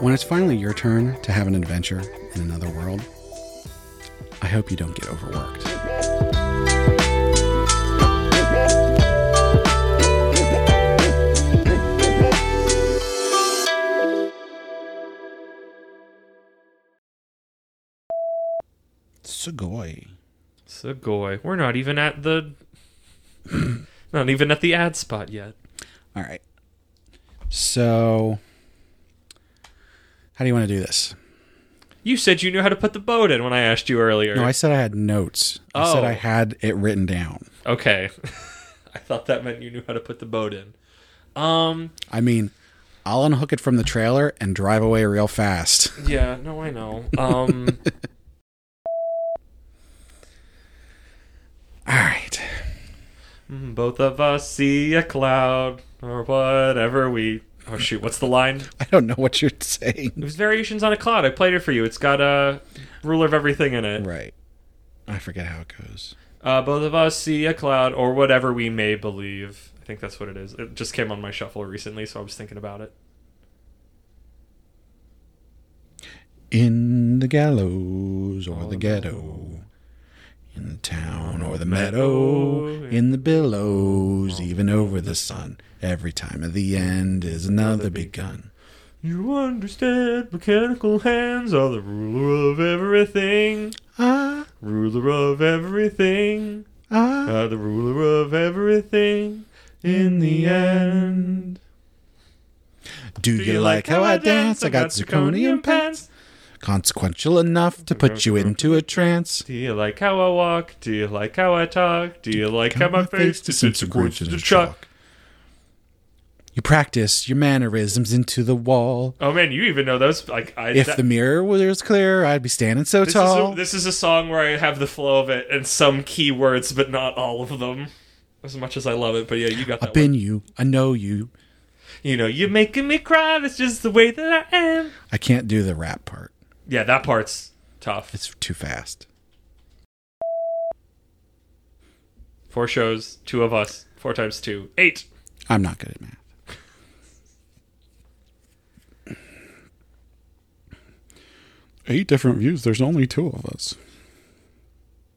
when it's finally your turn to have an adventure in another world, I hope you don't get overworked. Sugoi. Sugoi. We're not even at the. not even at the ad spot yet. All right. So, how do you want to do this? You said you knew how to put the boat in when I asked you earlier. No, I said I had notes. Oh. I said Oh. I had it written down. okay. I thought that meant you knew how to put the boat in. Um. I mean, I'll unhook it from the trailer and drive away real fast. Yeah. No, I know. Um. All right. Mm, Both of us see a cloud or whatever we. Oh shoot! What's the line? I don't know what you're saying. It was variations on a cloud. I played it for you. It's got a ruler of everything in it. Right. I forget how it goes. Uh, both of us see a cloud or whatever we may believe. I think that's what it is. It just came on my shuffle recently, so I was thinking about it. In the gallows or the ghetto. In the town or the meadow. In the billows, even over the sun. Every time at the end is another begun. You understand mechanical hands are the ruler of everything. Ah, Ruler of everything. ah. Are the ruler of everything in the end. Do you like how I dance? I got zirconium pants. Consequential enough to put mm-hmm. you into a trance. Do you like how I walk? Do you like how I talk? Do you like how my face disintegrates to chalk? You practice your mannerisms into the wall. Oh man, you even know those? Like I. If that- the mirror was clear, I'd be standing so this tall. is a, this is a song where I have the flow of it and some key words, but not all of them. As much as I love it, but yeah, you got that. I've been you. I know you. You know, you're making me cry. That's just the way that I am. I can't do the rap part. Yeah, that part's tough. It's too fast. Four shows, two of us, four times two, eight. I'm not good at math. Eight different views. There's only two of us.